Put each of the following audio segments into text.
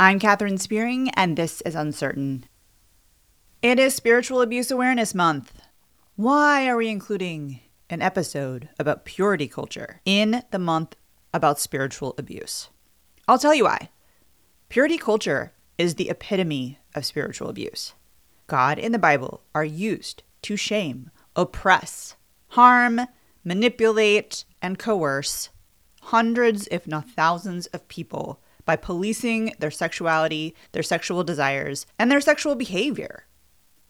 I'm Katherine Spearing, and this is Uncertain. It is Spiritual Abuse Awareness Month. Why are we including an episode about purity culture in the month about spiritual abuse? I'll tell you why. Purity culture is the epitome of spiritual abuse. God and the Bible are used to shame, oppress, harm, manipulate, and coerce hundreds, if not thousands, of people by policing their sexuality, their sexual desires, and their sexual behavior.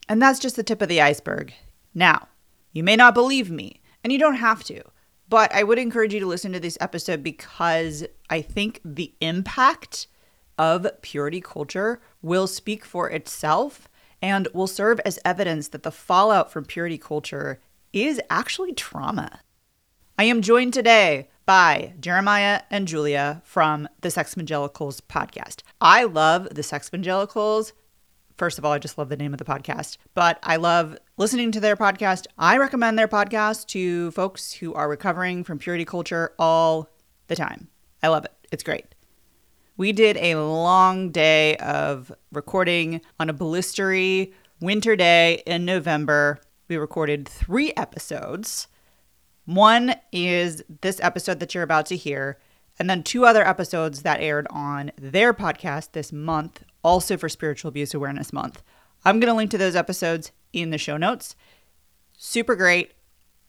And that's just the tip of the iceberg. Now, you may not believe me, and you don't have to, but I would encourage you to listen to this episode because I think the impact of purity culture will speak for itself and will serve as evidence that the fallout from purity culture is actually trauma. I am joined today by Jeremiah and Julia from the Sexvangelicals podcast. I love the Sexvangelicals. First of all, I just love the name of the podcast, but I love listening to their podcast. I recommend their podcast to folks who are recovering from purity culture all the time. I love it. It's great. We did a long day of recording on a blistery winter day in November. We recorded three episodes one is this episode that you're about to hear, and then two other episodes that aired on their podcast this month, also for Spiritual Abuse Awareness Month. I'm going to link to those episodes in the show notes. Super great.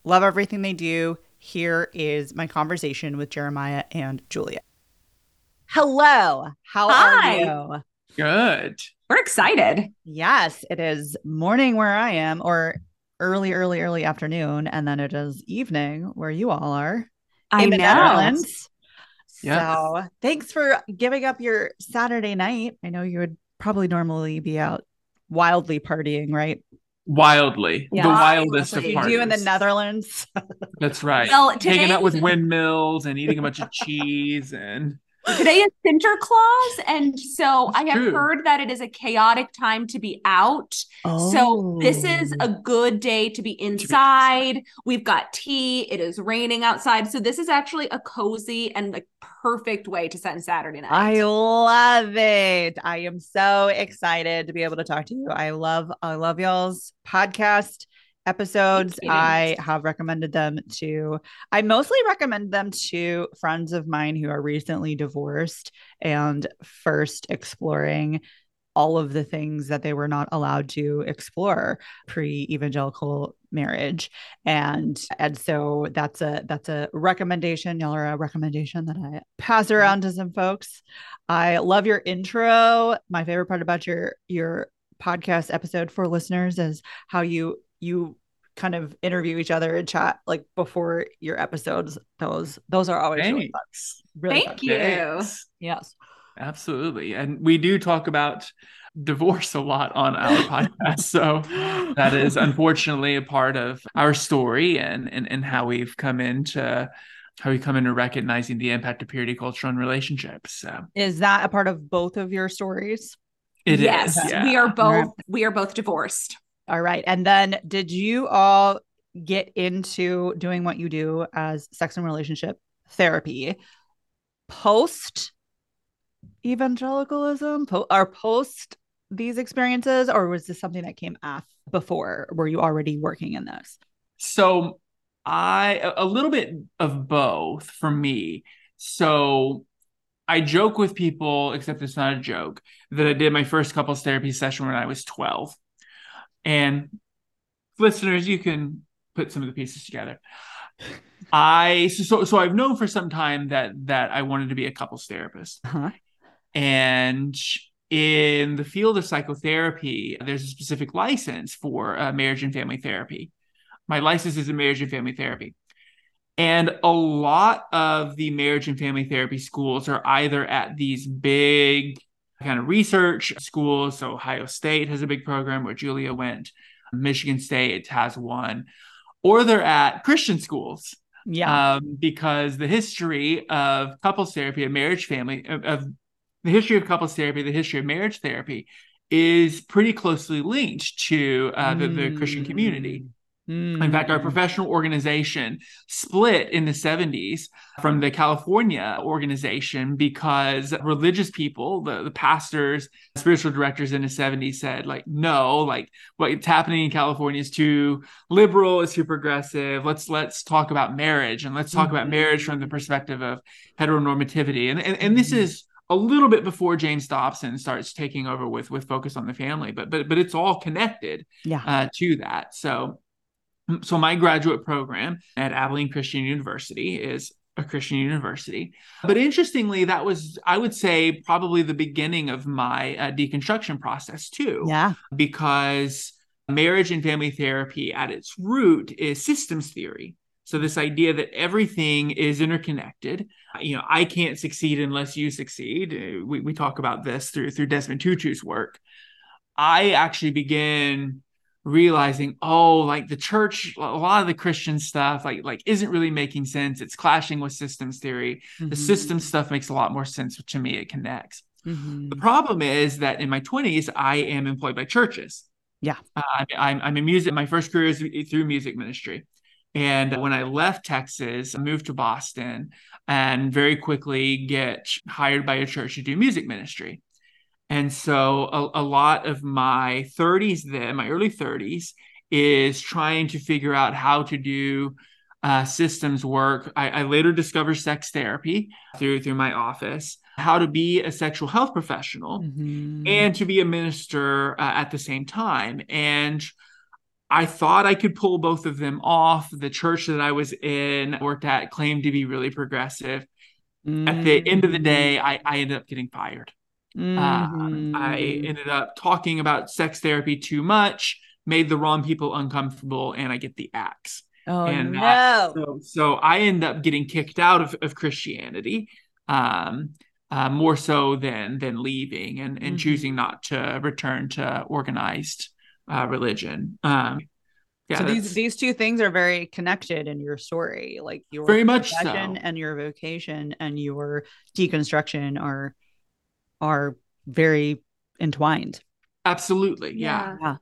Love everything they do. Here is my conversation with Jeremiah and Julia. Hello. How Hi. are you? Good. We're excited. Yes, it is morning where I am, or early, early, early afternoon, and then it is evening where you all are I in the know. Netherlands. Yes. So thanks for giving up your Saturday night. I know you would probably normally be out wildly partying, right? Wildly. Yeah. The wildest of what you do in the. Netherlands. That's right. Well, Hanging out with windmills and eating a bunch of cheese and Today is Sinterklaas, and so I have true. heard that it is a chaotic time to be out. Oh. So this is a oh. good day to be inside. We've got tea. It is raining outside, so this is actually a cozy and like perfect way to spend Saturday night. I love it. I am so excited to be able to talk to you. I love I love y'all's podcast episodes. I have recommended them to I mostly recommend them to friends of mine who are recently divorced and first exploring all of the things that they were not allowed to explore pre-evangelical marriage. And and so that's a that's a recommendation. Y'all are a recommendation that i pass around to some folks. I love your intro. My favorite part about your your podcast episode for listeners is how you you kind of interview each other and chat like before your episodes those those are always really fun. Really Thank fun. you. Thanks. yes Absolutely. And we do talk about divorce a lot on our podcast. So that is unfortunately a part of our story and, and, and how we've come into how we come into recognizing the impact of purity culture on relationships. So is that a part of both of your stories it is. yes, yeah. we are both we are both divorced. All right. And then did you all get into doing what you do as sex and relationship therapy post evangelicalism po- or post these experiences or was this something that came af before were you already working in this So i a little bit of both for me. So I joke with people, except it's not a joke, that I did my first couples therapy session when I was 12. And listeners, you can put some of the pieces together. I so so, I've known for some time that that I wanted to be a couples therapist. uh-huh. And in the field of psychotherapy, there's a specific license for uh, marriage and family therapy. My license is in marriage and family therapy. And a lot of the marriage and family therapy schools are either at these big kind of research schools. So Ohio State has a big program where Julia went, Michigan State has one, or they're at Christian schools yeah um, because the history of couples therapy and marriage family of, of the history of couples therapy, the history of marriage therapy is pretty closely linked to uh, the, the Christian community. In fact, our Mm. professional organization split in the 70s from the California organization because religious people, the, the pastors, spiritual directors in the 70s said, like, no, like what's happening in California is too liberal, it's too progressive. Let's let's talk about marriage and let's talk about marriage from the perspective of heteronormativity. And and, and this Mhm. is a little bit before James Dobson starts taking over with with focus on the family, but but but it's all connected Yeah. uh, to that. So so my graduate program at Abilene Christian University is a Christian university. But interestingly, that was, I would say, probably the beginning of my uh, deconstruction process too, Yeah. because marriage and family therapy at its root is systems theory. So this idea that everything is interconnected. You know, I can't succeed unless you succeed. We, we talk about this through through Desmond Tutu's work. I actually began realizing oh like the church a lot of the christian stuff like like isn't really making sense it's clashing with systems theory the Mhm. system stuff makes a lot more sense to me it connects Mhm. the problem is that in my 20s i am employed by churches Yeah. uh, I'm, I'm i'm in music my first career is through music ministry and when i left texas i moved to boston and very quickly get hired by a church to do music ministry and so a, a lot of my 30s then, my early 30s, is trying to figure out how to do uh, systems work. I, I later discovered sex therapy through through my office, how to be a sexual health professional Mhm. and to be a minister uh, at the same time. And I thought I could pull both of them off. The church that I was in, worked at, claimed to be really progressive. At the end of the day, I, I ended up getting fired. Um, I Mhm. ended up talking about sex therapy too much, made the wrong people uncomfortable, and I get the axe. Oh and no. uh, so, so I end up getting kicked out of, of Christianity, um, uh, more so than than leaving and, and Mhm. choosing not to return to organized uh, religion. Um, yeah, so these these two things are very connected in your story, like your very much so. and your vocation and your deconstruction are are very entwined. Absolutely, yeah. Yeah.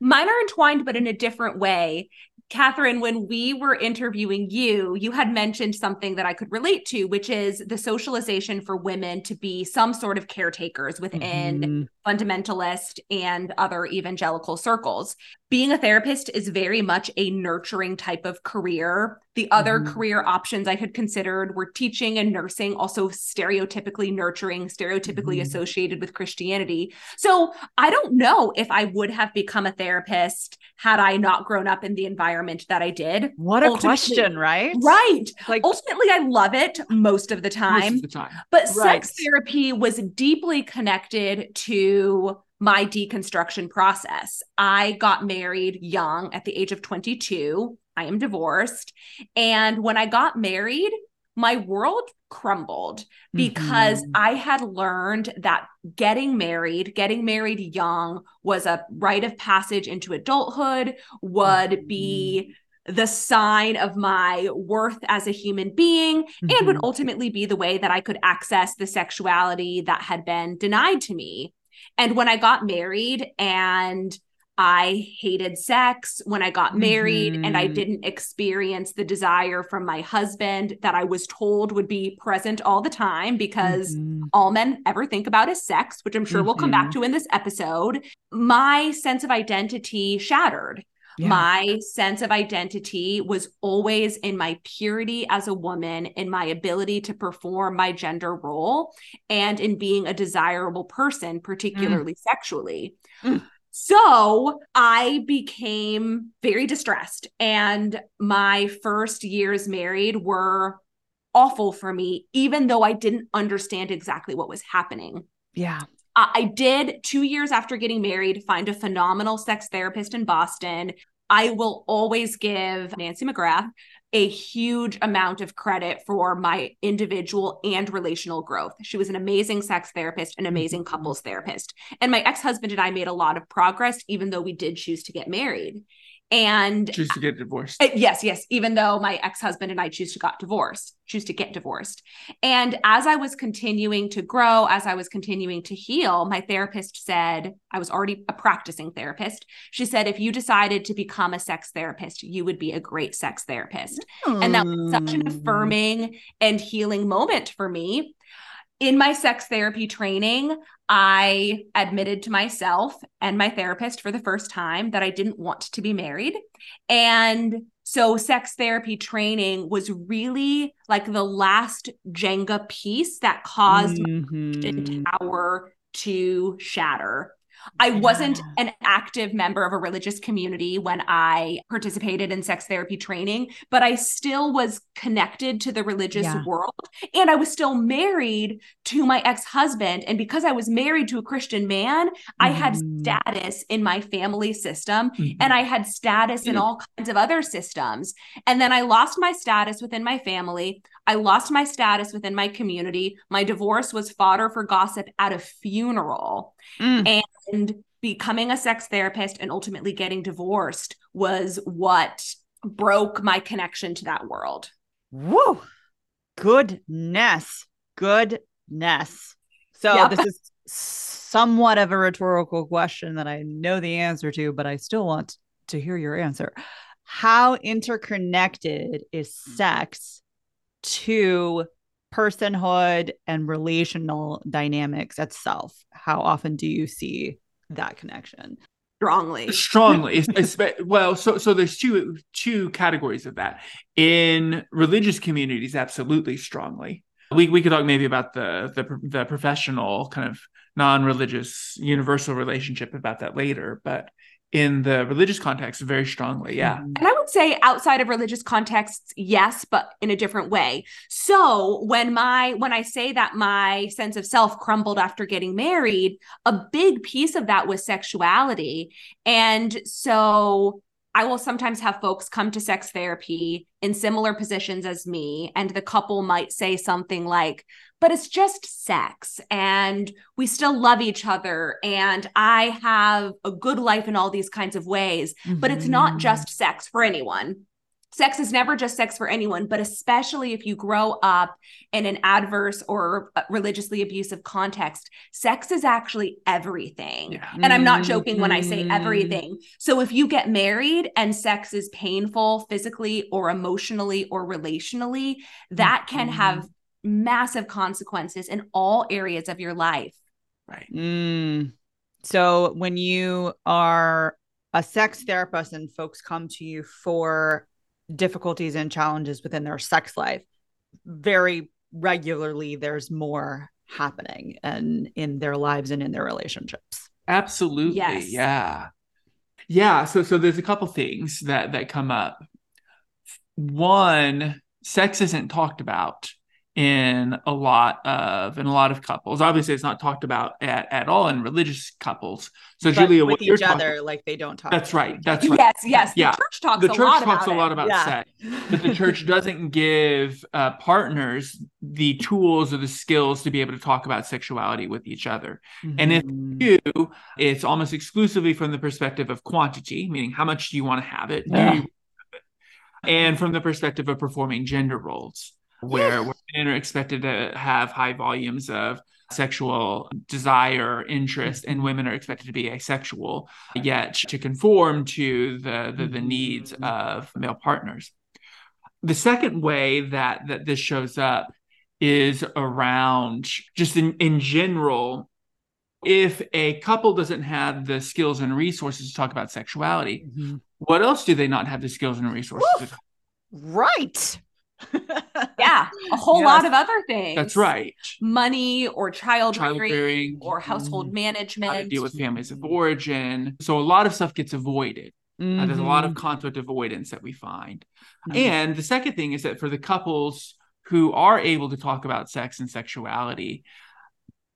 Mine are entwined, but in a different way. Katherine, when we were interviewing you, you had mentioned something that I could relate to, which is the socialization for women to be some sort of caretakers within Mhm. fundamentalist and other evangelical circles. Being a therapist is very much a nurturing type of career. The other Mhm. career options I had considered were teaching and nursing, also stereotypically nurturing, stereotypically Mhm. associated with Christianity. So I don't know if I would have become a therapist had I not grown up in the environment that I did. What a Ultimately- question, right? Right. Like Ultimately, I love it most of the time. of the time. But Right. sex therapy was deeply connected to my deconstruction process. I got married young at the age of 22. I am divorced. And when I got married, my world crumbled because Mhm. I had learned that getting married, getting married young was a rite of passage into adulthood, would be the sign of my worth as a human being and would Mhm. ultimately be the way that I could access the sexuality that had been denied to me. And when I got married and I hated sex when I got married and I Mhm. didn't experience the desire from my husband that I was told would be present all the time because Mhm. all men ever think about is sex, which I'm sure we'll come back to in this episode. My sense of identity shattered. Yeah. My sense of identity was always in my purity as a woman, in my ability to perform my gender role, and in being a desirable person, particularly sexually. Mm. So I became very distressed, and my first years married were awful for me, even though I didn't understand exactly what was happening. yeah. I I did two years after getting married find a phenomenal sex therapist in Boston. I will always give Nancy McGrath a huge amount of credit for my individual and relational growth. She was an amazing sex therapist, an amazing Mhm. couples therapist. And my ex husband and I made a lot of progress, even though we did choose to get married. And choose to get divorced. Uh, yes, yes. Even though my ex husband and I choose to got divorced, choose to get divorced. And as I was continuing to grow, as I was continuing to heal, my therapist said, I was already a practicing therapist. She said, if you decided to become a sex therapist, you would be a great sex therapist. Mm. And that was such an affirming and healing moment for me in my sex therapy training, I admitted to myself and my therapist for the first time that I didn't want to be married. And so, sex therapy training was really like the last Jenga piece that caused mm-hmm. my tower to shatter. I wasn't an active member of a religious community when I participated in sex therapy training, but I still was connected to the religious yeah. world. And I was still married to my ex husband. And because I was married to a Christian man, mm-hmm. I had mm-hmm. status in my family system mm-hmm. and I had status in all kinds of other systems. And then I lost my status within my family. I lost my status within my community. My divorce was fodder for gossip at a funeral. Mm. And becoming a sex therapist and ultimately getting divorced was what broke my connection to that world. Woo! Goodness. Goodness. So yep. this is somewhat of a rhetorical question that I know the answer to, but I still want to hear your answer. How interconnected is sex to personhood and relational dynamics itself? How often do you see that connection? Strongly. Strongly. well, so so there's two two categories of that. In religious communities, absolutely strongly. We we could talk maybe about the the the professional kind of non-religious universal relationship about that later, but in the religious context very strongly yeah. Mm-hmm. And i would say outside of religious contexts yes but in a different way. So when my when i say that my sense of self crumbled after getting married a big piece of that was sexuality. And so I will sometimes have folks come to sex therapy in similar positions as me, and the couple might say something like, But it's just sex, and we still love each other, and I have a good life in all these kinds of ways. Mm-hmm. But it's not mm-hmm. just sex for anyone sex is never just sex for anyone, but especially if you grow up in an adverse or religiously abusive context, sex is actually everything. Yeah. And I'm not joking when I say mm-hmm. everything. So if you get married and sex is painful physically or emotionally or relationally, that can mm-hmm. have massive consequences in all areas of your life. Right. Mm. So when you are a sex therapist and folks come to you for difficulties and challenges within their sex life very regularly there's more happening and in their lives and in their relationships absolutely yes. yeah yeah so so there's a couple things that that come up one sex isn't talked about in a lot of in a lot of couples. Obviously, it's not talked about at, at all in religious couples. So, but Julia, with each other, talking, like they don't talk. That's right. That's right. Yes, yes. Yeah. The church talks. The church a lot talks about a lot about yeah. sex, but the church doesn't give uh, partners the tools or the skills to be able to talk about sexuality with each other. Mm-hmm. And if mm-hmm. you it's almost exclusively from the perspective of quantity, meaning how much do you want to have it, yeah. and from the perspective of performing gender roles where women are expected to have high volumes of sexual desire interest and women are expected to be asexual yet to conform to the, the, the needs mm-hmm. of male partners the second way that that this shows up is around just in, in general if a couple doesn't have the skills and resources to talk about sexuality mm-hmm. what else do they not have the skills and resources right yeah, a whole yes. lot of other things. That's right. Money or child, child rearing or household mm-hmm. management. How to deal with families of origin. So a lot of stuff gets avoided. Mm-hmm. Uh, there's a lot of mm-hmm. conflict avoidance that we find. Mm-hmm. And the second thing is that for the couples who are able to talk about sex and sexuality,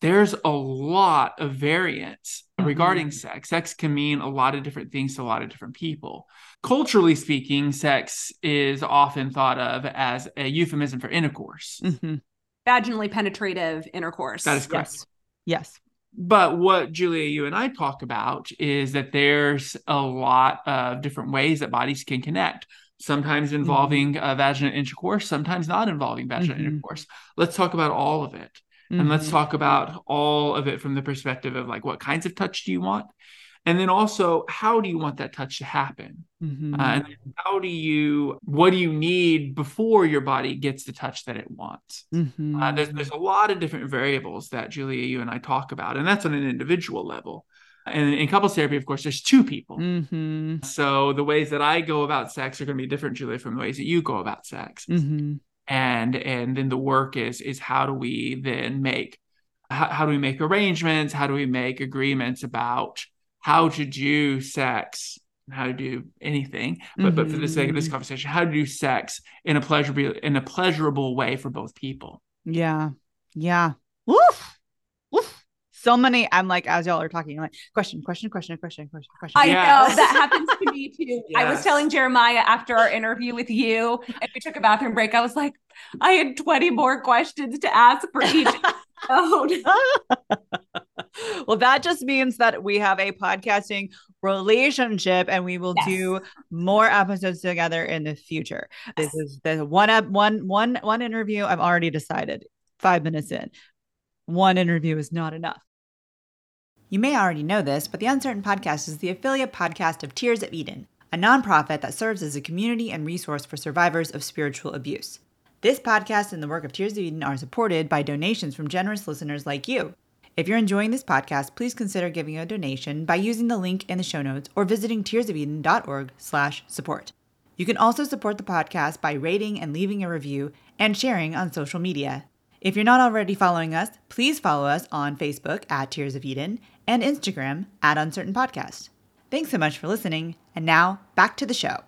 there's a lot of variance mm-hmm. regarding sex. Sex can mean a lot of different things to a lot of different people. Culturally speaking, sex is often thought of as a euphemism for intercourse. Mm-hmm. Vaginally penetrative intercourse. That is correct. Yes. yes. but what Julia, you and I talk about is that there's a lot of different ways that bodies can connect. Sometimes Mm-hmm. involving uh, vaginal intercourse, sometimes not involving vaginal Mhm. intercourse. Let's talk about all of it. And let's Mhm. talk about all of it from the perspective of like what kinds of touch do you want? And then also, how do you want that touch to happen? Mhm. Uh, and how do you, what do you need before your body gets the touch that it wants? Mhm. Uh, there's, there's a lot of different variables that Julia, you and I talk about, and that's on an individual level. And in couples therapy, of course, there's two people. Mhm. So the ways that I go about sex are going to be different, Julia, from the ways that you go about sex. Mhm. And and then the work is is how do we then make how, how do we make arrangements? How do we make agreements about how to do sex? How to do anything, but but for the sake of this Mhm. conversation, how to do sex in a pleasurable in a pleasurable way for both people. Yeah. Yeah. Woof. Woof. So many. I'm like, as y'all are talking, I'm like, question, question, question, question, question, question. I Yes. know that happens to me too. I was telling Jeremiah after our interview with you, and we took a bathroom break. I was like, I had 20 more questions to ask for each episode. well, that just means that we have a podcasting relationship and we will Yes. do more episodes together in the future. This is the one up one one one interview. I've already decided five minutes in. One interview is not enough. You may already know this, but the Uncertain Podcast is the affiliate podcast of Tears of Eden, a nonprofit that serves as a community and resource for survivors of spiritual abuse. This podcast and the work of Tears of Eden are supported by donations from generous listeners like you. If you're enjoying this podcast, please consider giving a donation by using the link in the show notes or visiting tearsofeden.org/support. You can also support the podcast by rating and leaving a review and sharing on social media. If you're not already following us, please follow us on Facebook at Tears of Eden and Instagram at Uncertain Podcast. Thanks so much for listening. And now back to the show.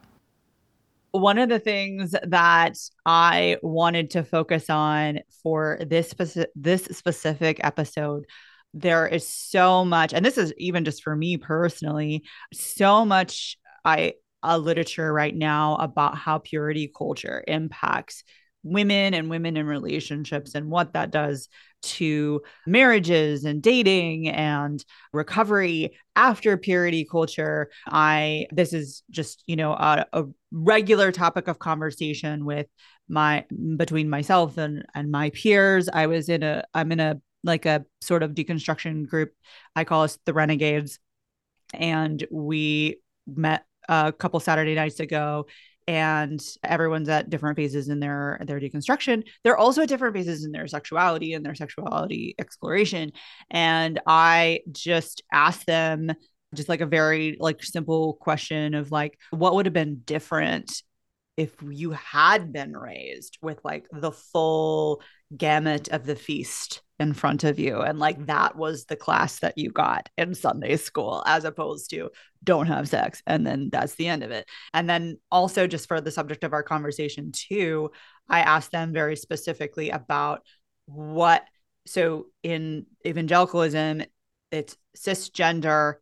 One of the things that I wanted to focus on for this speci- this specific episode, there is so much, and this is even just for me personally, so much I a literature right now about how purity culture impacts women and women in relationships and what that does to marriages and dating and recovery after purity culture i this is just you know a, a regular topic of conversation with my between myself and and my peers. I was in a i'm in a like a sort of deconstruction group i call us the renegades. And we met a couple saturday nights ago and everyone's at different phases in their their deconstruction. They're also at different phases in their sexuality and their sexuality exploration. And i just asked them just like a very like simple question of like what would have been different if you had been raised with like the full gamut of the feast in front of you and like that was the class that you got in Sunday school as opposed to don't have sex and then that's the end of it. And then also just for the subject of our conversation too I asked them very specifically about what so in evangelicalism it's cisgender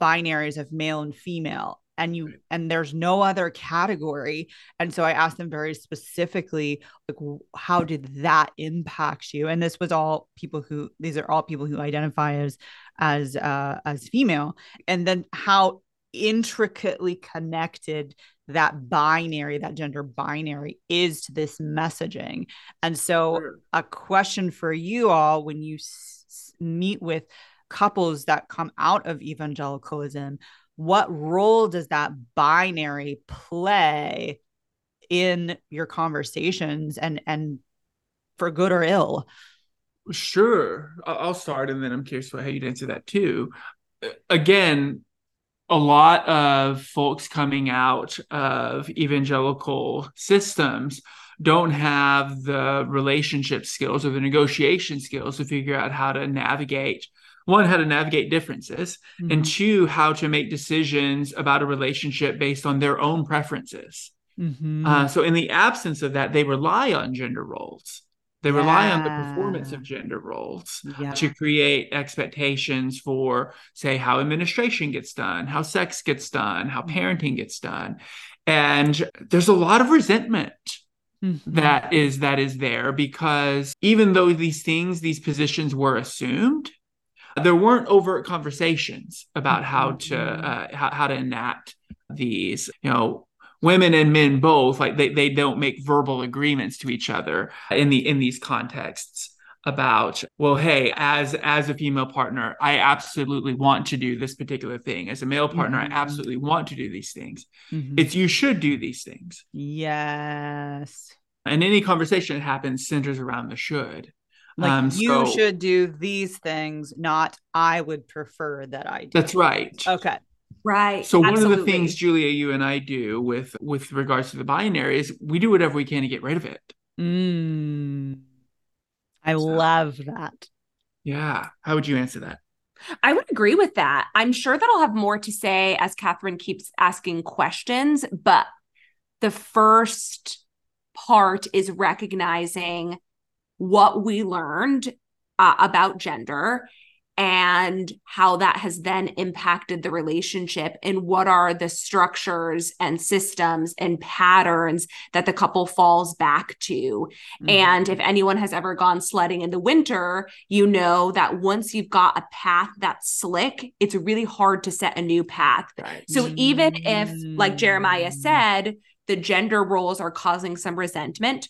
binaries of male and female and you and there's no other category. And so i asked them very specifically like how did that impact you? And this was all people who these are all people who identify as as uh as female. And then how intricately connected that binary that gender binary is to this messaging. And so a question for you all when you s- meet with couples that come out of evangelicalism what role does that binary play in your conversations and and for good or ill Sure. I'll start and then I'm curious how you'd answer that too. Again, a lot of folks coming out of evangelical systems don't have the relationship skills or the negotiation skills to figure out how to navigate one, how to navigate differences, and two, how to make decisions about a relationship based on their own preferences. Mhm. Uh, so, in the absence of that, they rely on gender roles. They rely on the performance of gender roles yeah to create expectations for, say, how administration gets done, how sex gets done, how Mhm. parenting gets done. And there's a lot of resentment Mhm. that is that is there because even though these things, these positions were assumed, there weren't overt conversations about how to Mhm. uh, how, how to enact these you know women and men both like they, they don't make verbal agreements to each other in the in these contexts about well hey as as a female partner i absolutely want to do this particular thing as a male partner Mhm. i absolutely want to do these things Mhm. it's you should do these things yes. and any conversation that happens centers around the should Like Um, you so- should do these things, not I would prefer that I do. that's right Okay. Right. So one of the things Julia, you and I do with with regards to the binary is we do whatever we can to get rid of it. Mm. I So- love that. Yeah. How would you answer that? I would agree with that. I'm sure that I'll have more to say as Katherine keeps asking questions, but the first part is recognizing what we learned uh, about gender and how that has then impacted the relationship and what are the structures and systems and patterns that the couple falls back to Mm-hmm. and if anyone has ever gone sledding in the winter, you know that once you've got a path that's slick, it's really hard to set a new path. Right. So even if, like Jeremiah Mm. said, the gender roles are causing some resentment,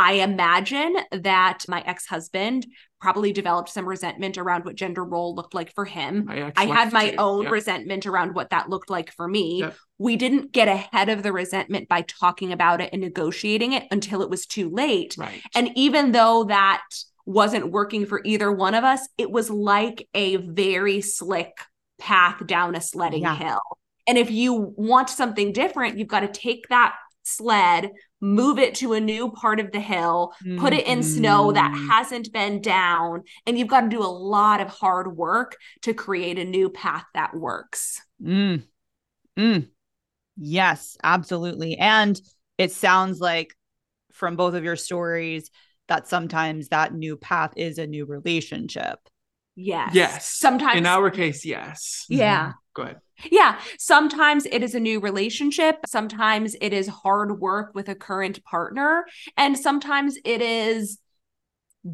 I imagine that my ex husband probably developed some resentment around what gender role looked like for him. I had my too. own Yep. resentment around what that looked like for me. Yep. We didn't get ahead of the resentment by talking about it and negotiating it until it was too late. Right. And even though that wasn't working for either one of us, it was like a very slick path down a sledding Yeah. hill. And if you want something different, you've got to take that sled, move it to a new part of the hill, put it in snow that Mhm. hasn't been down, and you've got to do a lot of hard work to create a new path that works. Mm. Mm. Yes, absolutely. And it sounds like from both of your stories that sometimes that new path is a new relationship. Yes. Yes. Sometimes In our case, yes. Yeah. Go ahead. Yeah. Sometimes it is a new relationship. Sometimes it is hard work with a current partner. And sometimes it is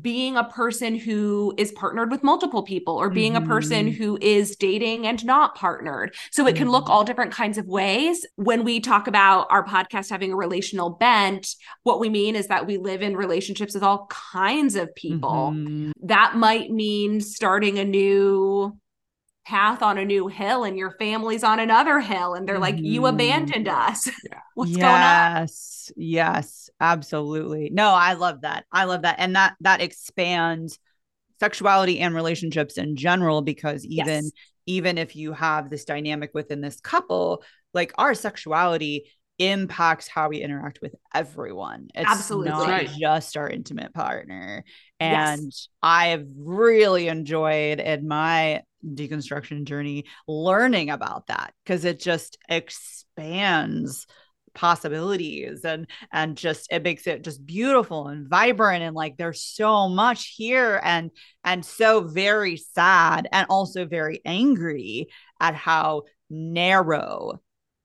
being a person who is partnered with multiple people or being a person Mhm. who is dating and not partnered. So it can look Mhm. all different kinds of ways. When we talk about our podcast having a relational bent, what we mean is that we live in relationships with all kinds of people Mhm. that might mean starting a new path on a new hill and your family's on another hill and they're like you Mhm. abandoned us Yeah. what's going on yes, yes, absolutely. No, I love that. I love that. And that that expands sexuality and relationships in general because even Yes. even if you have this dynamic within this couple, like our sexuality impacts how we interact with everyone. It's Absolutely. not Right. just our intimate partner. Yes. And I have really enjoyed in my deconstruction journey learning about that because it just expands possibilities and and just it makes it just beautiful and vibrant and like there's so much here and and so very sad and also very angry at how narrow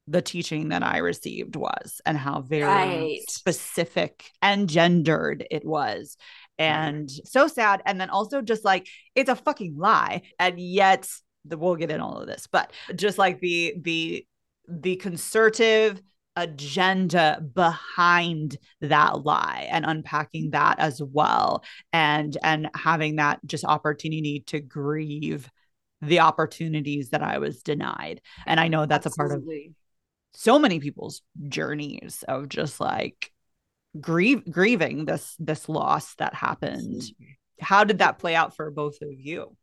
the teaching that I received was and how very Right. specific and gendered it was Mm-hmm. and so sad. And then also just like it's a fucking lie. And yet the, we'll get in all of this but just like the the the conservative agenda behind that lie and unpacking that as well and and having that just opportunity to grieve the opportunities that I was denied. And I know that's a part of Absolutely. so many people's journeys of just like grieve grieving this this loss that happened. How did that play out for both of you?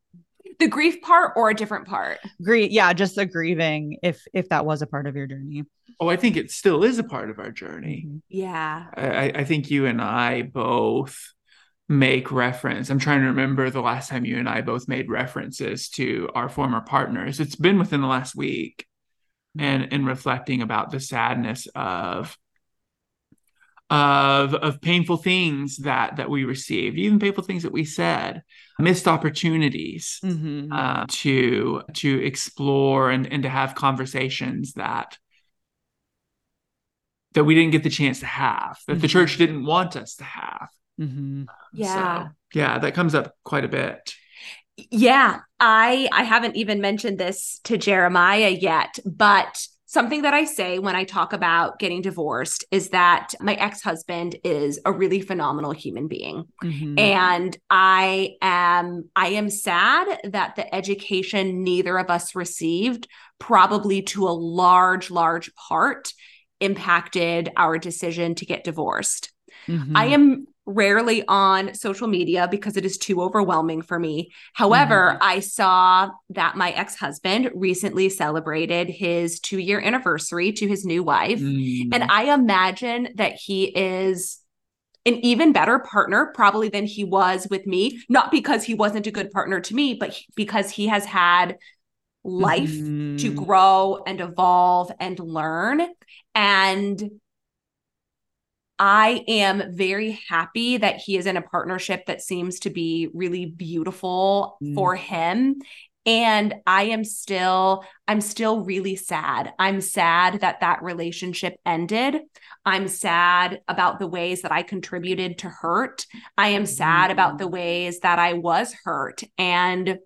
The grief part or a different part? Grieve yeah just the grieving if if that was a part of your journey. Oh, I think it still is a part of our journey. Mm-hmm. yeah. I, I think you and I both make reference. I'm trying to remember the last time you and I both made references to our former partners. It's been within the last week, mm-hmm. and in reflecting about the sadness of of of painful things that that we received, even painful things that we said, missed opportunities Mhm. uh, to to explore and and to have conversations that that we didn't get the chance to have, that the Mhm. church didn't want us to have. Mhm. yeah So, yeah, that comes up quite a bit. Yeah, I I haven't even mentioned this to Jeremiah yet, but something that I say when I talk about getting divorced is that my ex-husband is a really phenomenal human being. Mm-hmm. And I am I am sad that the education neither of us received probably to a large large part impacted our decision to get divorced. Mm-hmm. I am rarely on social media because it is too overwhelming for me. However, mm-hmm. I saw that my ex husband recently celebrated his two year anniversary to his new wife. Mm-hmm. And I imagine that he is an even better partner probably than he was with me, not because he wasn't a good partner to me, but because he has had life mm-hmm. to grow and evolve and learn. And I am very happy that he is in a partnership that seems to be really beautiful mm. for him. And i am still i'm still really sad. I'm sad that that relationship ended. I'm sad about the ways that i contributed to hurt. I am sad about the mm. ways that i was hurt. And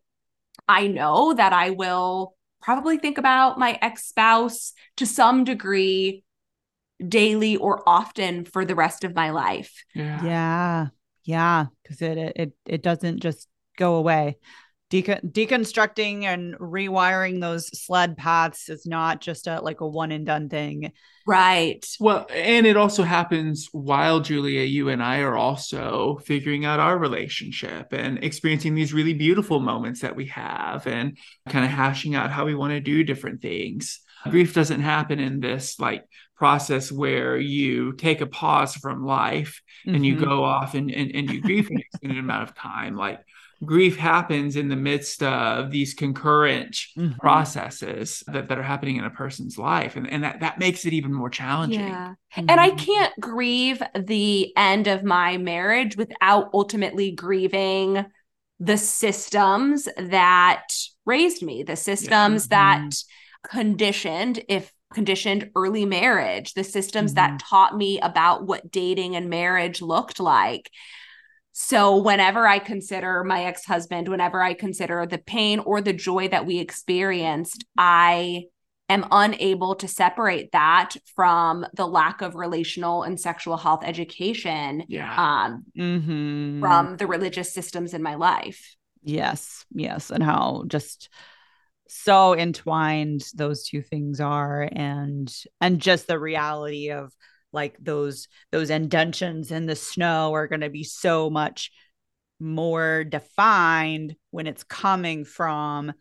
i know that i will probably think about my ex-spouse to some degree daily or often for the rest of my life. Yeah. Yeah. Yeah. Cause it, it, it doesn't just go away. Decon- deconstructing and rewiring those sled paths is not just a like a one and done thing. Right. Well, and it also happens while Julia, you and I are also figuring out our relationship and experiencing these really beautiful moments that we have and kind of hashing out how we want to do different things. Grief doesn't happen in this like process where you take a pause from life mm-hmm. and you mm-hmm. go off and, and, and you grieve an extended amount of time. Like grief happens in the midst of these concurrent mm-hmm. processes that, that are happening in a person's life. And, and that, that makes it even more challenging. Yeah. Mm-hmm. And I can't grieve the end of my marriage without ultimately grieving the systems that raised me, the systems yeah. that mm-hmm. conditioned, if conditioned early marriage, the systems mm-hmm. that taught me about what dating and marriage looked like. So, whenever I consider my ex husband, whenever I consider the pain or the joy that we experienced, I am unable to separate that from the lack of relational and sexual health education yeah. um, mm-hmm. from the religious systems in my life. Yes, yes. And how just so entwined those two things are and and just the reality of like those those indentions in the snow are going to be so much more defined when it's coming from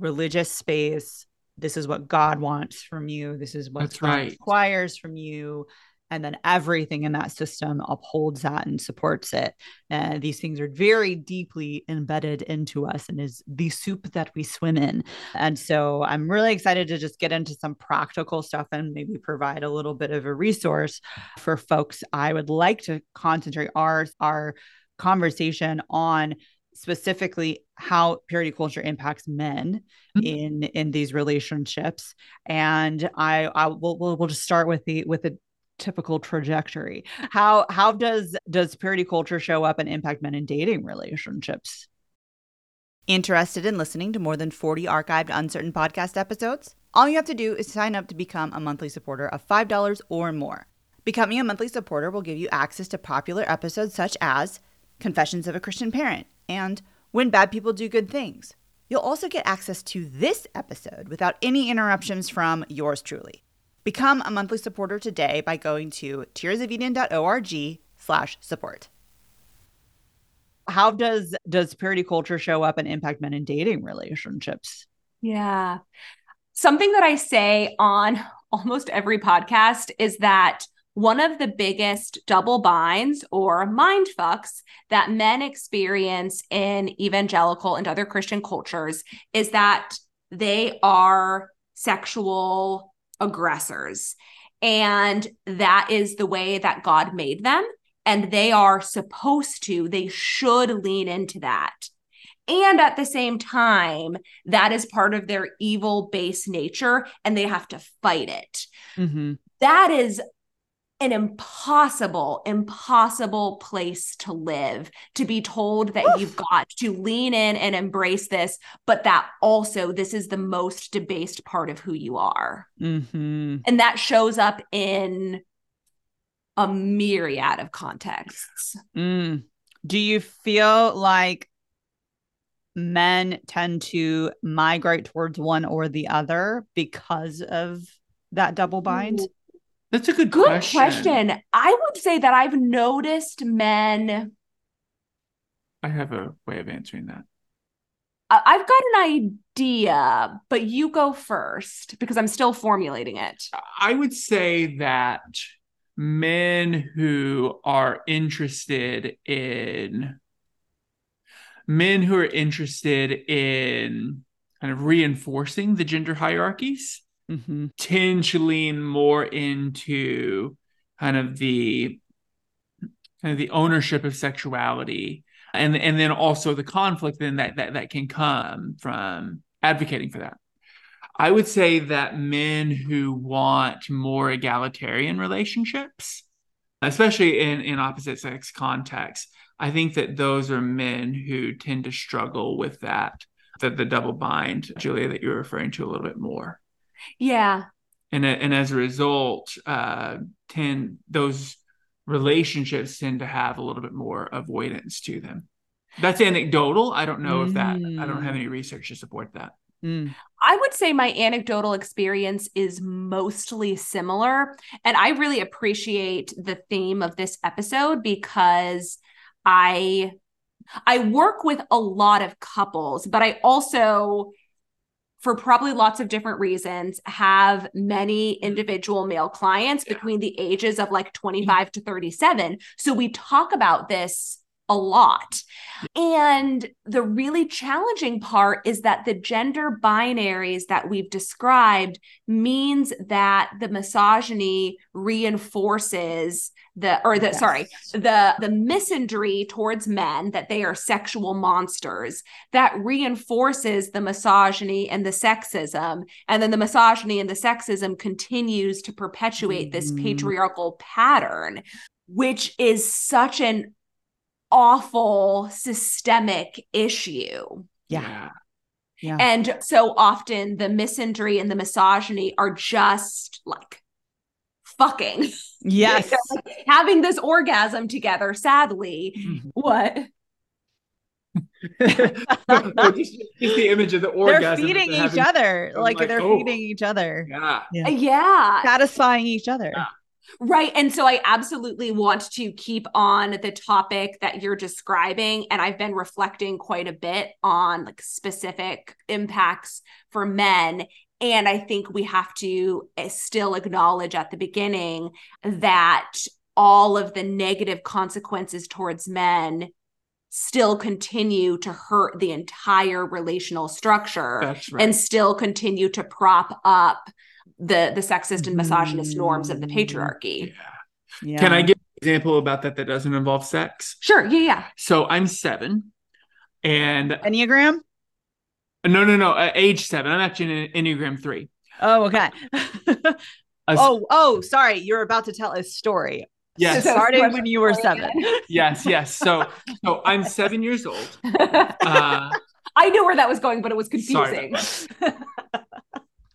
religious space. This is what god wants from you. This is what That's god right. requires from you and then everything in that system upholds that and supports it. And these things are very deeply embedded into us and is the soup that we swim in. And so i'm really excited to just get into some practical stuff and maybe provide a little bit of a resource for folks. I would like to concentrate our our conversation on specifically how purity culture impacts men mm-hmm. in in these relationships. And i i will we'll, we'll just start with the with the typical trajectory. How how does does purity culture show up and impact men in dating relationships? Interested in listening to more than 40 archived uncertain podcast episodes? All you have to do is sign up to become a monthly supporter of $5 or more. Becoming a monthly supporter will give you access to popular episodes such as confessions of a christian parent and when bad people do good things. You'll also get access to this episode without any interruptions from yours truly Become a monthly supporter today by going to tearsofeden.org slash support. How does does purity culture show up and impact men in dating relationships? Yeah. Something that I say on almost every podcast is that one of the biggest double binds or mind fucks that men experience in evangelical and other Christian cultures is that they are sexual aggressors. And that is the way that God made them. And they are supposed to, they should lean into that. And at the same time, that is part of their evil base nature and they have to fight it. Mm-hmm. That is an impossible, impossible place to live to be told that Oof. you've got to lean in and embrace this, but that also this is the most debased part of who you are. Mm-hmm. And that shows up in a myriad of contexts. Mm. Do you feel like men tend to migrate towards one or the other because of that double bind? Ooh. That's a good, good question. question. I would say that I've noticed men. I have a way of answering that. I've got an idea, but you go first because I'm still formulating it. I would say that men who are interested in men who are interested in kind of reinforcing the gender hierarchies mm-hmm. tend to lean more into kind of the kind of the ownership of sexuality and and then also the conflict then that that, that can come from advocating for that i would say that men who want more egalitarian relationships especially in in opposite sex contexts i think that those are men who tend to struggle with that the, the double bind julia that you're referring to a little bit more yeah. And and as a result, uh, tend those relationships tend to have a little bit more avoidance to them. That's anecdotal. I don't know mm. if that. I don't have mm. any research to support that. Mm. I would say my anecdotal experience is mostly similar. And I really appreciate the theme of this episode because I I work with a lot of couples, but I also for probably lots of different reasons, have many mm-hmm. individual male clients yeah. between the ages of like mm-hmm. 25 to 37. So we talk about this a lot. And the really challenging part is that the gender binaries that we've described means that the misogyny reinforces the or the yes. sorry the the misandry towards men that they are sexual monsters that reinforces the misogyny and the sexism and then the misogyny and the sexism continues to perpetuate mm-hmm. this patriarchal pattern which is such an awful systemic issue yeah yeah. And so often the misandry and the misogyny are just like fucking. Yes. like having this orgasm together, sadly. Mm-hmm. What? just, just, the image of the orgasm. They're feeding each other. Like, like, they're oh, feeding each other. Yeah. Yeah. yeah. Satisfying each other. Yeah. Right. And so I absolutely want to keep on the topic that you're describing. And I've been reflecting quite a bit on like specific impacts for men. And I think we have to eh, still acknowledge at the beginning that all of the negative consequences towards men still continue to hurt the entire relational structure right. and still continue to prop up the the sexist and misogynist norms of the patriarchy. Yeah. yeah. Can I give an example about that that doesn't involve sex? Sure. Yeah. Yeah. So I'm seven, and Enneagram. No, no, no. Uh, age seven. I'm actually in Enneagram three. Oh, okay. oh, oh, sorry. You're about to tell a story. Yes. So starting when you were seven. yes, yes. So, so I'm seven years old. Uh, I knew where that was going, but it was confusing.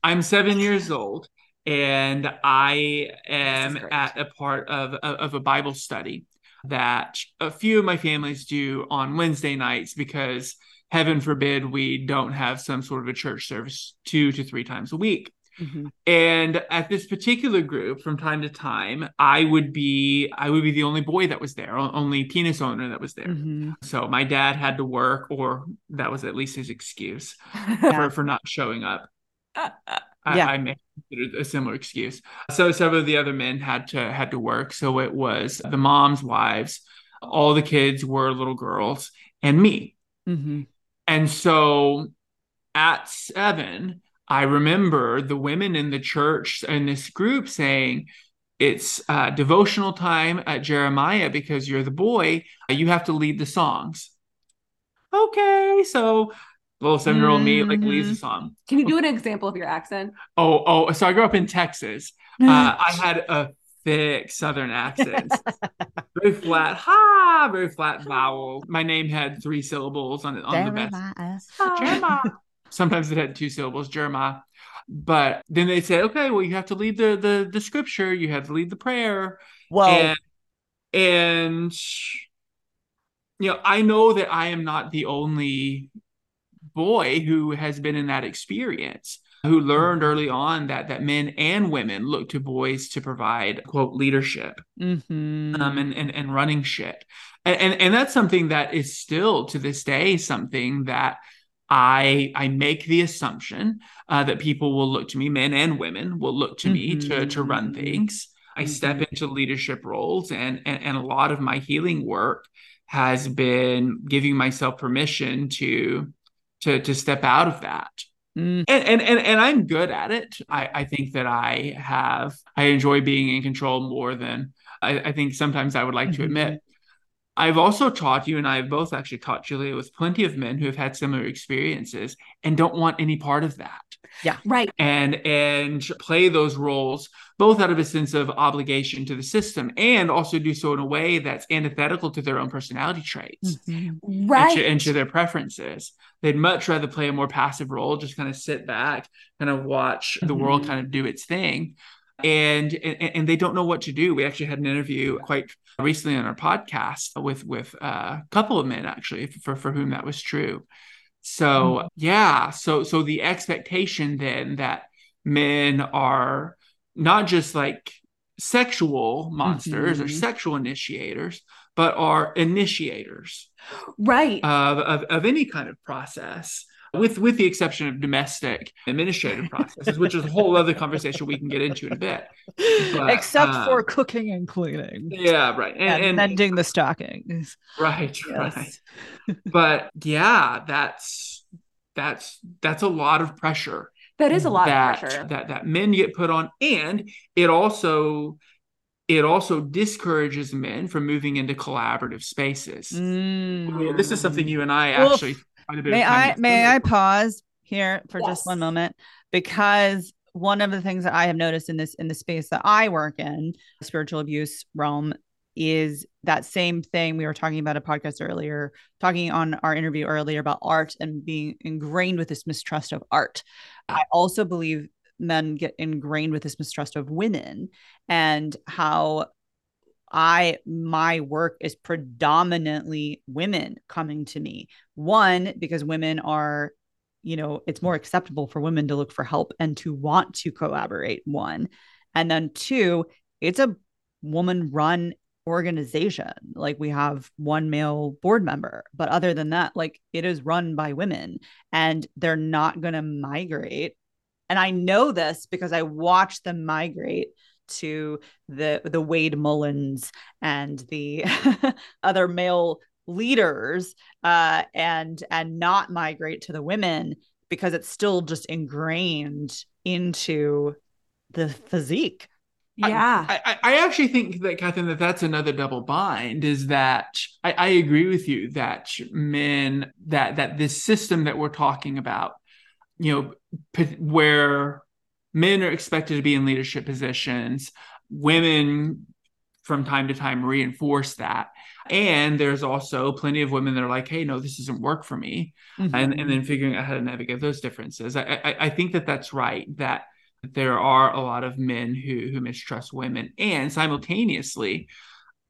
I'm seven years old, and I am at a part of of a Bible study that a few of my families do on Wednesday nights because heaven forbid we don't have some sort of a church service two to three times a week. Mm-hmm. And at this particular group, from time to time, I would be I would be the only boy that was there, only penis owner that was there. Mm-hmm. So my dad had to work, or that was at least his excuse for, for not showing up. I, yeah. I may a similar excuse. So several of the other men had to had to work. So it was the moms' wives, all the kids were little girls, and me. Mm-hmm. And so at seven, I remember the women in the church in this group saying, it's uh, devotional time at Jeremiah because you're the boy. You have to lead the songs. Okay, so little seven year old me like leads the mm-hmm. song. Can you do an example of your accent? Oh, oh, so I grew up in Texas. Uh, I had a thick Southern accent, very flat, ha, very flat vowel. My name had three syllables on, on the best. Jeremiah. Sometimes it had two syllables, Jeremiah. But then they said, okay, well, you have to lead the the the scripture, you have to lead the prayer. Well, and, and you know, I know that I am not the only boy who has been in that experience who learned early on that that men and women look to boys to provide quote leadership mm-hmm. um, and, and and running shit and, and and that's something that is still to this day something that I I make the assumption uh, that people will look to me, men and women will look to mm-hmm. me to to run mm-hmm. things. I mm-hmm. step into leadership roles, and, and and a lot of my healing work has been giving myself permission to to to step out of that. Mm. And, and and and I'm good at it. I, I think that I have I enjoy being in control more than I, I think sometimes I would like to admit. Mm-hmm. I've also taught you, and I have both actually taught Julia with plenty of men who have had similar experiences and don't want any part of that. Yeah. Right. And and play those roles both out of a sense of obligation to the system and also do so in a way that's antithetical to their own personality traits. Mm-hmm. Right. And to, and to their preferences. They'd much rather play a more passive role, just kind of sit back, kind of watch mm-hmm. the world kind of do its thing. And, and, and they don't know what to do. We actually had an interview quite recently on our podcast with with a couple of men actually for for whom that was true. So yeah, so so the expectation then that men are not just like sexual monsters mm-hmm. or sexual initiators, but are initiators, right, of, of of any kind of process with with the exception of domestic administrative processes, which is a whole other conversation we can get into in a bit. But, Except uh, for cooking and cleaning. Yeah, right. And, and, and mending the stockings. Right, yes. right. but yeah, that's that's that's a lot of pressure. That is a lot that, of pressure. That that men get put on. And it also it also discourages men from moving into collaborative spaces. Mm. This is something you and I actually may I may I pause here for yes. just one moment because one of the things that I have noticed in this in the space that I work in, spiritual abuse realm, is that same thing we were talking about a podcast earlier, talking on our interview earlier about art and being ingrained with this mistrust of art. I also believe men get ingrained with this mistrust of women and how I my work is predominantly women coming to me. One because women are you know, it's more acceptable for women to look for help and to want to collaborate one. And then two, it's a woman run organization. Like we have one male board member, but other than that, like it is run by women and they're not going to migrate. And I know this because I watch them migrate to the the Wade Mullens and the other male leaders uh, and and not migrate to the women because it's still just ingrained into the physique. Yeah, I, I, I, actually think that Katherine, that that's another double bind. Is that I, I agree with you that men that that this system that we're talking about, you know, p- where men are expected to be in leadership positions. Women, from time to time, reinforce that. And there's also plenty of women that are like, hey, no, this doesn't work for me. Mm-hmm. And, and then figuring out how to navigate those differences. I, I, I think that that's right, that there are a lot of men who, who mistrust women. And simultaneously,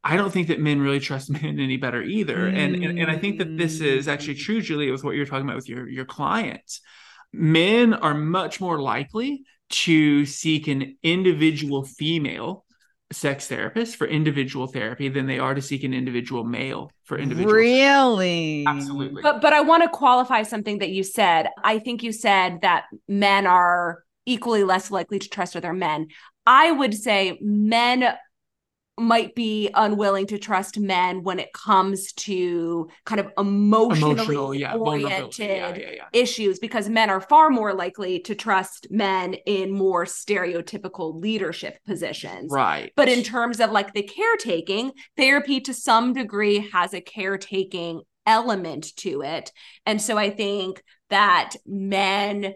I don't think that men really trust men any better either. Mm-hmm. And, and, and I think that this is actually mm. true, Julia, with what you're talking about with your, your clients. Men are much more likely to seek an individual female sex therapist for individual therapy than they are to seek an individual male for individual really? Therapy. absolutely. But but i want to qualify something that you said. I think you said that men are equally less likely to trust other men. I would say men might be unwilling to trust men when it comes to kind of emotionally Emotional, yeah, oriented yeah, yeah, issues because men are far more likely to trust men in more stereotypical leadership positions. Right. But in terms of like the caretaking, therapy to some degree has a caretaking element to it. And so I think that men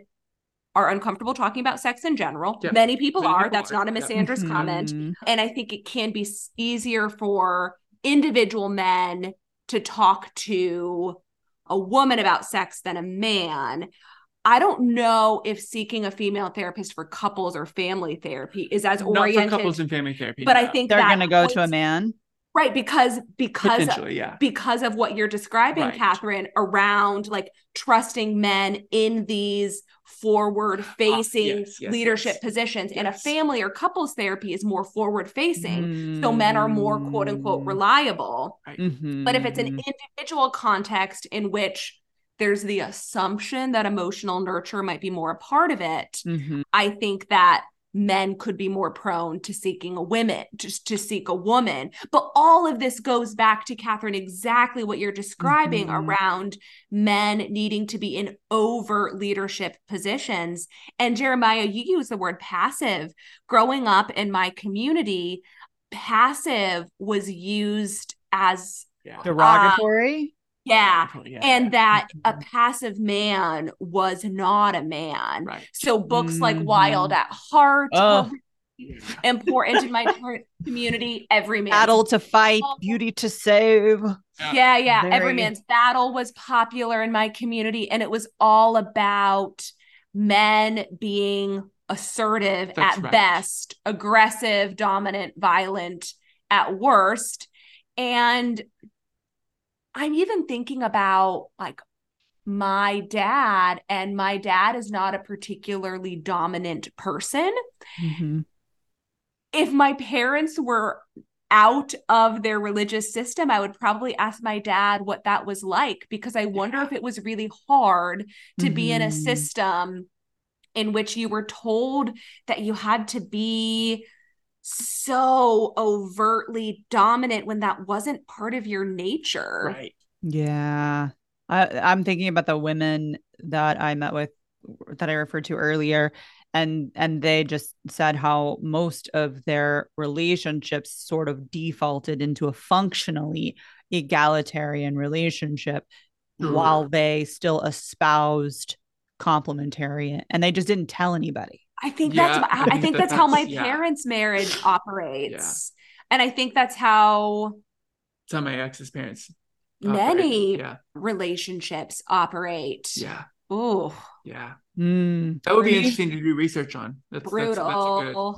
are uncomfortable talking about sex in general. Yep. Many people Many are. people That's are. not a Miss Yep. Sanders comment. Mhm. And I think it can be easier for individual men to talk to a woman about sex than a man. I don't know if seeking a female therapist for couples or family therapy is as Not for oriented. couples and family therapy. but I think They're going to go to a man. Right because because yeah. because of what you're describing, Right. Katherine, around like trusting men in these forward facing Ah, yes, yes, leadership yes. positions. And a family or couples therapy is more forward facing. So men are more quote unquote Mm. reliable. Mhm. But if it's an individual context in which there's the assumption that emotional nurture might be more a part of it, Mhm. I think that men could be more prone to seeking a woman, just to seek a woman. But all of this goes back to Katherine, exactly what you're describing Mhm. around men needing to be in over leadership positions. And Jeremiah, you use the word passive. Growing up in my community, passive was used as Yeah. derogatory. Yeah. Yeah. And that a Mhm. passive man was not a man. right. So books like Mhm. Wild at Heart Ugh. important in my community. Every man. Battle to fight, beauty to save. Yeah, yeah. Every Very- man's battle was popular in my community, and it was all about men being assertive That's at right. best, aggressive, dominant, violent at worst. And I'm even thinking about like my dad, and my dad is not a particularly dominant person. Mhm. if my parents were out of their religious system, I would probably ask my dad what that was like because I wonder if it was really hard to be in a Mhm. system in which you were told that you had to be so overtly dominant when that wasn't part of your nature. Right. Yeah. I, I'm thinking about the women that I met with that I referred to earlier and and they just said how most of their relationships sort of defaulted into a functionally egalitarian relationship Sure. while they still espoused complementarian and they just didn't tell anybody. I think Yeah, that's I I, I think think that that's how my yeah. parents' marriage operates. And I think that's how Some of my ex's parents. many Yeah. relationships operate. Yeah. Oh. Yeah. Mm. That would be Brutal. interesting to do research on. That's, that's, brutal. that's a good.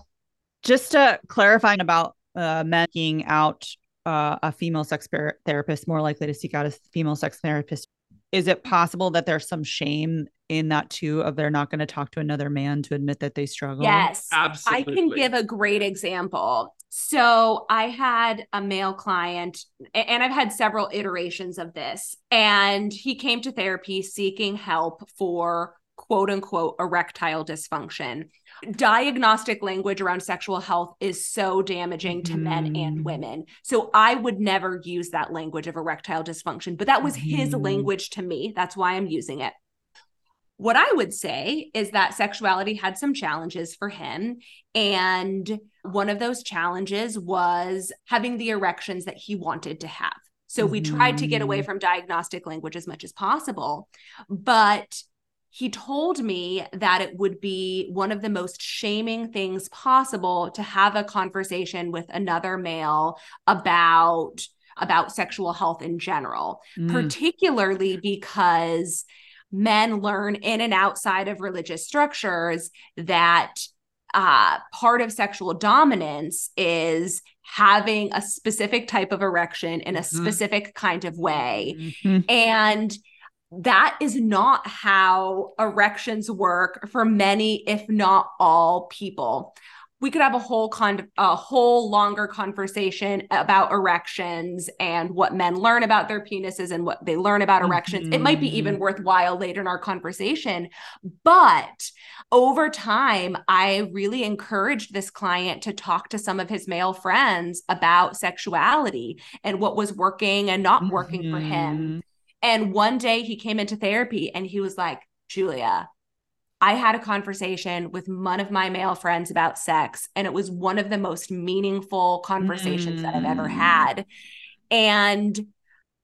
just to clarifying about uh, men seeking out uh, a female sex therapist, more likely to seek out a female sex therapist, is it possible that there's some shame in that too of they're not going to talk to another man to admit that they struggle? Yes. Absolutely. I can give a great example. So I had a male client, and I've had several iterations of this, and he came to therapy seeking help for quote unquote erectile dysfunction. Diagnostic language around sexual health is so damaging to men and Mhm. women. So I would never use that language of erectile dysfunction, but that was his Mhm. language to me. That's why I'm using it. What I would say is that sexuality had some challenges for him. And one of those challenges was having the erections that he wanted to have. So we tried to get away Mhm. from diagnostic language as much as possible. But he told me that it would be one of the most shaming things possible to have a conversation with another male about about sexual health in general Mm. particularly because men learn in and outside of religious structures that uh, part of sexual dominance is having a specific type of erection in a Mhm. specific kind of way. Mhm. And that is not how erections work for many, if not all people. We could have a whole con a whole longer conversation about erections and what men learn about their penises and what they learn about erections. It might be even Mhm. worthwhile later in our conversation. But over time, I really encouraged this client to talk to some of his male friends about sexuality and what was working and not working for him. And one day he came into therapy and he was like, Julia, I had a conversation with one of my male friends about sex, and it was one of the most meaningful conversations that I've ever Mm. had. And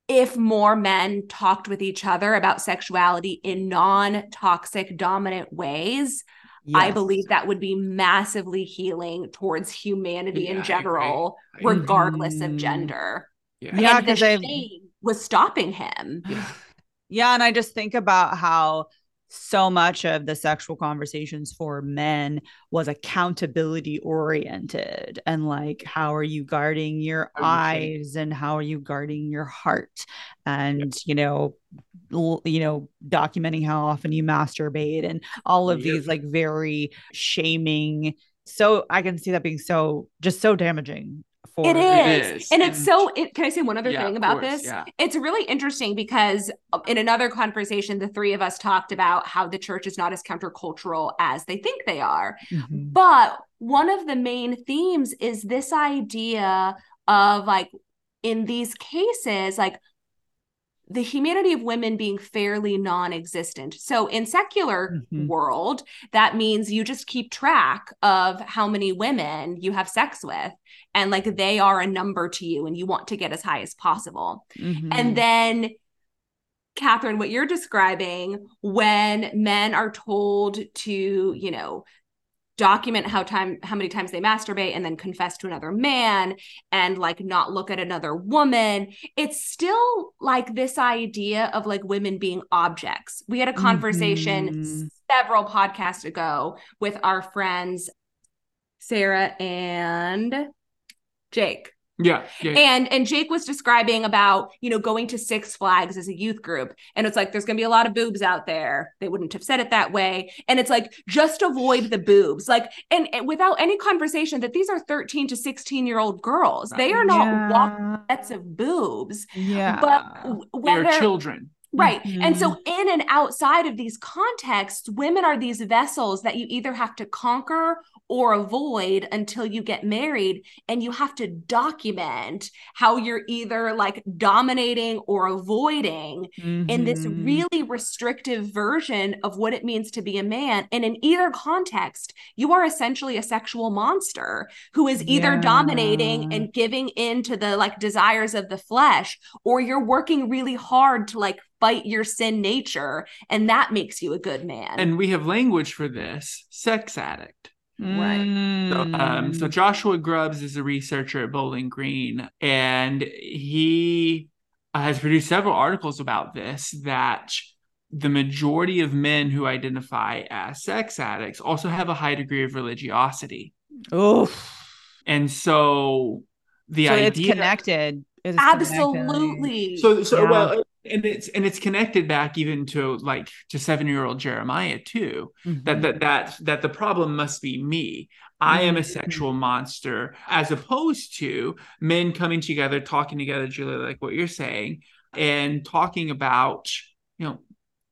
if more men talked with each other about sexuality in non toxic, dominant ways, yes. I believe that would be massively healing towards humanity yeah, in general, regardless mm-hmm. of gender. Yeah, yeah because shame was stopping him. Yeah. yeah, and I just think about how so much of the sexual conversations for men was accountability oriented and like how are you guarding your eyes and how are you guarding your heart and you know l- you know documenting how often you masturbate and all of these like very shaming so i can see that being so just so damaging for it is. It is. And, and it's so it, can I say one other yeah, thing about course, this? Yeah. It's really interesting because uh, in another conversation, the three of us talked about how the church is not as countercultural as they think they are. Mm-hmm. But one of the main themes is this idea of like in these cases, like the humanity of women being fairly non-existent. So in secular mm-hmm. world, that means you just keep track of how many women you have sex with and like they are a number to you and you want to get as high as possible. Mm-hmm. And then Katherine, what you're describing when men are told to, you know, document how time how many times they masturbate and then confess to another man and like not look at another woman. It's still like this idea of like women being objects. We had a conversation mm-hmm. several podcasts ago with our friends sarah and jake yeah, yeah, And and Jake was describing about, you know, going to Six Flags as a youth group. And it's like there's going to be a lot of boobs out there. They wouldn't have said it that way. And it's like just avoid the boobs. Like and, and without any conversation that these are 13 to 16 year old girls. They are not yeah. walking sets of boobs. Yeah. But whether, they're children. Right. Mm-hmm. And so, mm-hmm. in and outside of these contexts, women are these vessels that you either have to conquer or avoid until you get married. And you have to document how you're either like dominating or avoiding mm-hmm. in this mm-hmm. really restrictive version of what it means to be a man. And in either context, you are essentially a sexual monster who is either yeah. dominating and giving in to the like desires of the flesh, or you're working really hard to like fight your sin nature and that makes you a good man and we have language for this sex addict Right. So, um, so mm. Joshua Grubbs is a researcher at Bowling Green, and he uh, has produced several articles about this. That the majority of men who identify as sex addicts also have a high degree of religiosity. Oh, and so the so idea it's connected. It's Absolutely. Connected. So, so yeah. well, and it's and it's connected back even to like to seven year old jeremiah too mm-hmm. that that that that the problem must be me i am a mm-hmm. sexual monster as opposed to men coming together talking together julia like what you're saying and talking about you know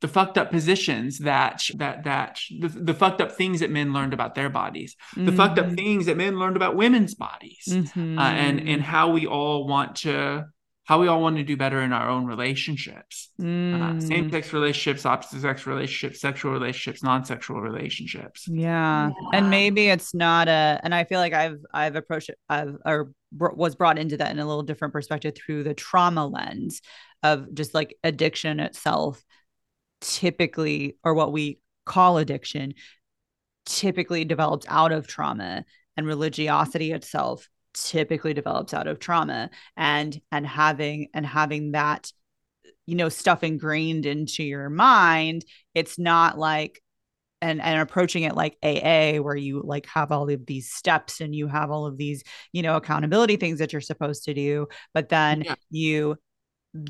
the fucked up positions that that that the, the fucked up things that men learned about their bodies the mm-hmm. fucked up mm-hmm. things that men learned about women's bodies mm-hmm. uh, and and how we all want to how we all want to do better in our own relationships mm. uh, same sex relationships opposite sex relationships sexual relationships non-sexual relationships yeah. yeah. and maybe it's not a and i feel like i've i've approached it i've or was brought into that in a little different perspective through the trauma lens of just like addiction itself typically or what we call addiction typically develops out of trauma and religiosity itself typically develops out of trauma and and having and having that you know stuff ingrained into your mind it's not like and and approaching it like AA where you like have all of these steps and you have all of these you know accountability things that you're supposed to do but then yeah. you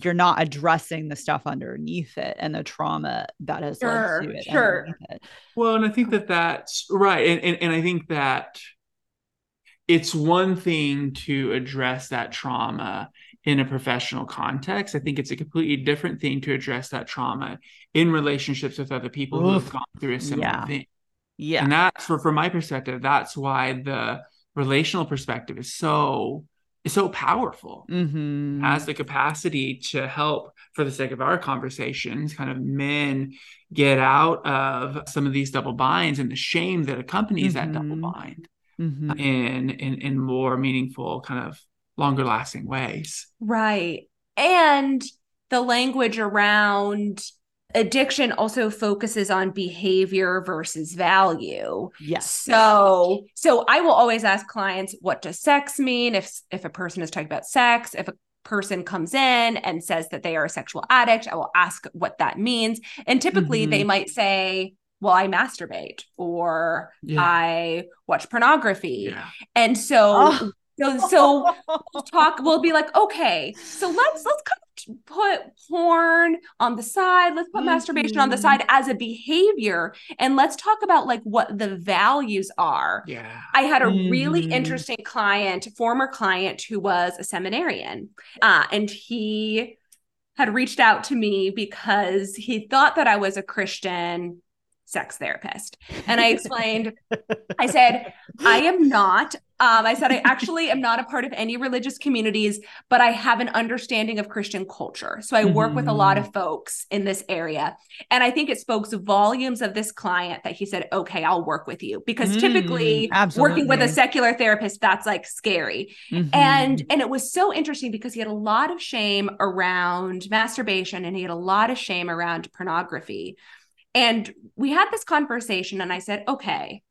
you're not addressing the stuff underneath it and the trauma that has sure, led to it sure it. well and i think that that's right and, and and i think that it's one thing to address that trauma in a professional context. I think it's a completely different thing to address that trauma in relationships with other people Oof. who have gone through a similar yeah. thing. Yeah. And that's for from my perspective, that's why the relational perspective is so is so powerful. Mm-hmm. Has the capacity to help, for the sake of our conversations, kind of men get out of some of these double binds and the shame that accompanies mm-hmm. that double mm-hmm. bind mm-hmm. in, in in more meaningful kind of longer lasting ways right and the language around addiction also focuses on behavior versus value Yes. so so i will always ask clients what does sex mean if if a person is talking about sex if a person comes in and says that they are a sexual addict i will ask what that means and typically they Mhm. might say well i masturbate or Yeah. i watch pornography Yeah. and so Oh. so so we'll talk we'll be like okay so let's let's kind of put porn on the side let's put masturbation on the Mhm. side as a behavior and let's talk about like what the values are Yeah. i had a really Mhm. interesting client former client who was a seminarian uh, and he had reached out to me because he thought that i was a christian sex therapist and i explained I said, I am not. Um, I said, I actually am not a part of any religious communities, but I have an understanding of Christian culture. So I work with a lot of folks in this area. And I think it spoke volumes of this client that he said, okay, I'll work with you. Because typically, Mm, working with a secular therapist, that's like scary Mhm. and and it was so interesting because he had a lot of shame around masturbation and he had a lot of shame around pornography and we had this conversation and i said okay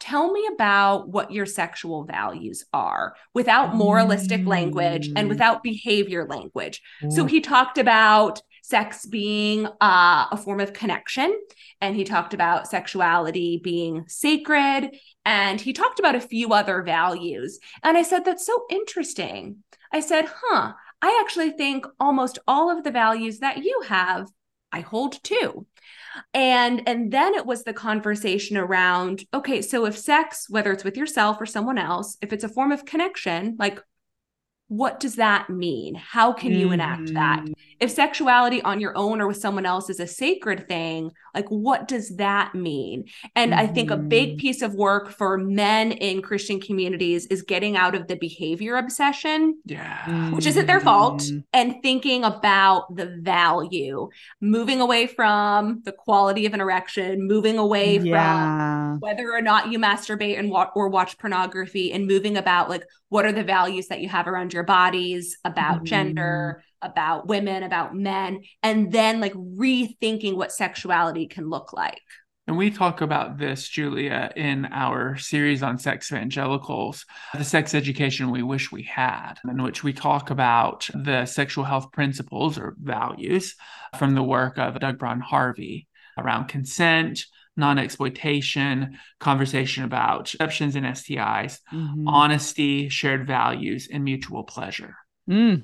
tell me about what your sexual values are without moralistic language and Mm. without behavior language. So he talked about sex being uh, a form of connection and he talked about sexuality being sacred and he talked about a few other values. And i said that's so interesting. I said huh i actually think almost all of the values that you have i hold too and and then it was the conversation around okay so if sex whether it's with yourself or someone else if it's a form of connection like what does that mean how can you enact that Mhm. if sexuality on your own or with someone else is a sacred thing, like what does that mean? And I think a big Mhm. piece of work for men in Christian communities is getting out of the behavior obsession, Yeah. which isn't their fault, Mhm. and thinking about the value, moving away from the quality of an erection, moving away from whether or not you masturbate and wa- or watch pornography and moving about like what are the values that you have around your bodies about Mhm. gender about women about men and then like rethinking what sexuality can look like And we talk about this, Julia, in our series on Sexvangelicals, the sex education we wish we had, in which we talk about the sexual health principles or values from the work of Doug Braun-Harvey around consent, non exploitation, conversation about exceptions and STIs, Mhm. honesty, shared values, and mutual pleasure. Mm.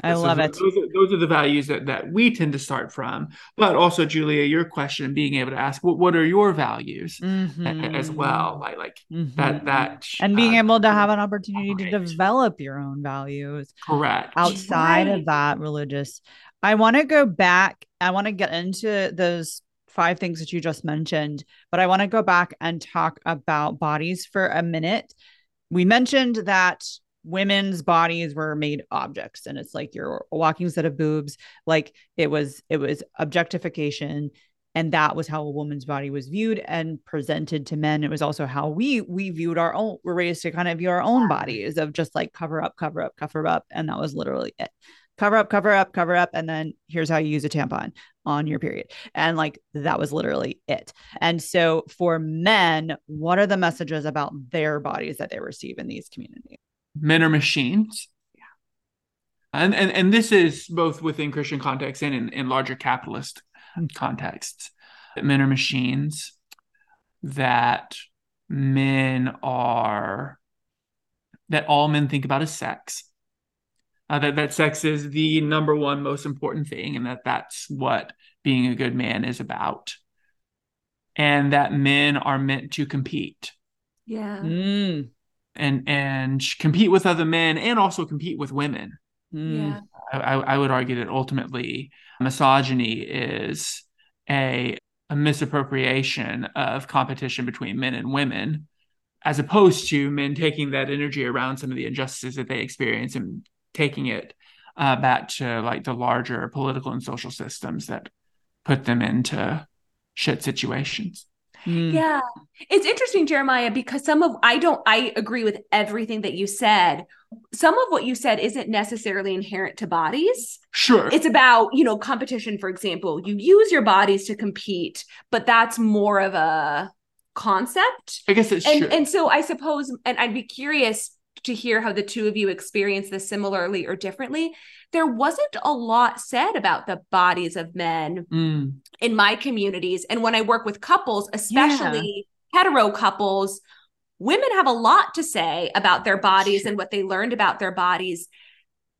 I So love it. Those are, those are the values that, that we tend to start from. But also, Julia, your question, being able to ask, what, what are your values a- as well? Like, like Mhm. that, that, and being uh, able to have an opportunity to develop your own values correct. outside Right. of that religious. I want to go back. I want to get into those five things that you just mentioned, but I want to go back and talk about bodies for a minute. We mentioned that women's bodies were made objects and it's like you're a walking set of boobs. Like it was it was objectification and that was how a woman's body was viewed and presented to men. It was also how we we viewed our own we're raised to kind of view our own bodies of just like cover up cover up cover up and that was literally it cover up cover up cover up and then here's how you use a tampon on your period and like that was literally it and so for men what are the messages about their bodies that they receive in these communities Men are machines. Yeah. And, and and this is both within Christian context and in, in larger capitalist Mm. contexts. That men are machines, that men are that all men think about as sex. Uh, that that sex is the number one most important thing, and that that's what being a good man is about. And that men are meant to compete. Yeah. Mm, and and compete with other men and also compete with women. mm, yeah. I, I I would argue that ultimately misogyny is a, a misappropriation of competition between men and women, as opposed to men taking that energy around some of the injustices that they experience and taking it uh, back to like the larger political and social systems that put them into shit situations. mm. Yeah. It's interesting, Jeremiah, because some of I don't I agree with everything that you said. some of what you said isn't necessarily inherent to bodies. Sure. It's about, you know, competition, for example. You use your bodies to compete, but that's more of a concept. I guess it's and true. and so I suppose, and I'd be curious to hear how the two of you experience this similarly or differently. There wasn't a lot said about the bodies of men Mm, in my communities. And when I work with couples, especially hetero couples, women have a lot to say about their bodies and what they learned about their bodies.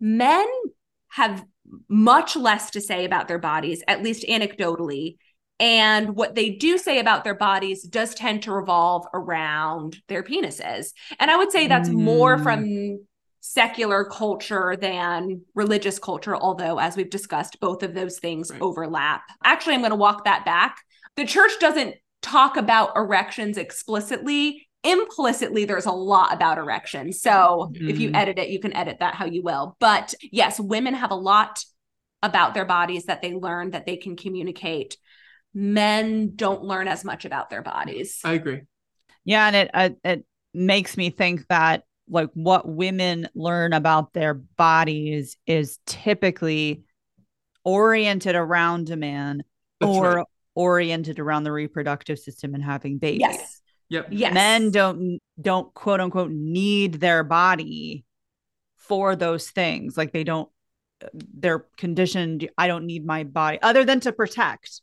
Men have much less to say about their bodies, at least anecdotally. And what they do say about their bodies does tend to revolve around their penises. And I would say that's more Mm. from secular culture than religious culture, although, as we've discussed, both of those things Right. overlap. Actually, I'm going to walk that back. The church doesn't talk about erections explicitly. Implicitly, there's a lot about erections. So if you Mhm. edit it, you can edit that how you will. But yes, women have a lot about their bodies that they learn that they can communicate. Men don't learn as much about their bodies. I agree. Yeah, and it uh, it makes me think that like what women learn about their bodies is typically oriented around a man That's or right. oriented around the reproductive system and having babies. Yes. Yep. Yes. Men don't don't quote unquote need their body for those things. Like they don't they're conditioned I don't need my body other than to protect.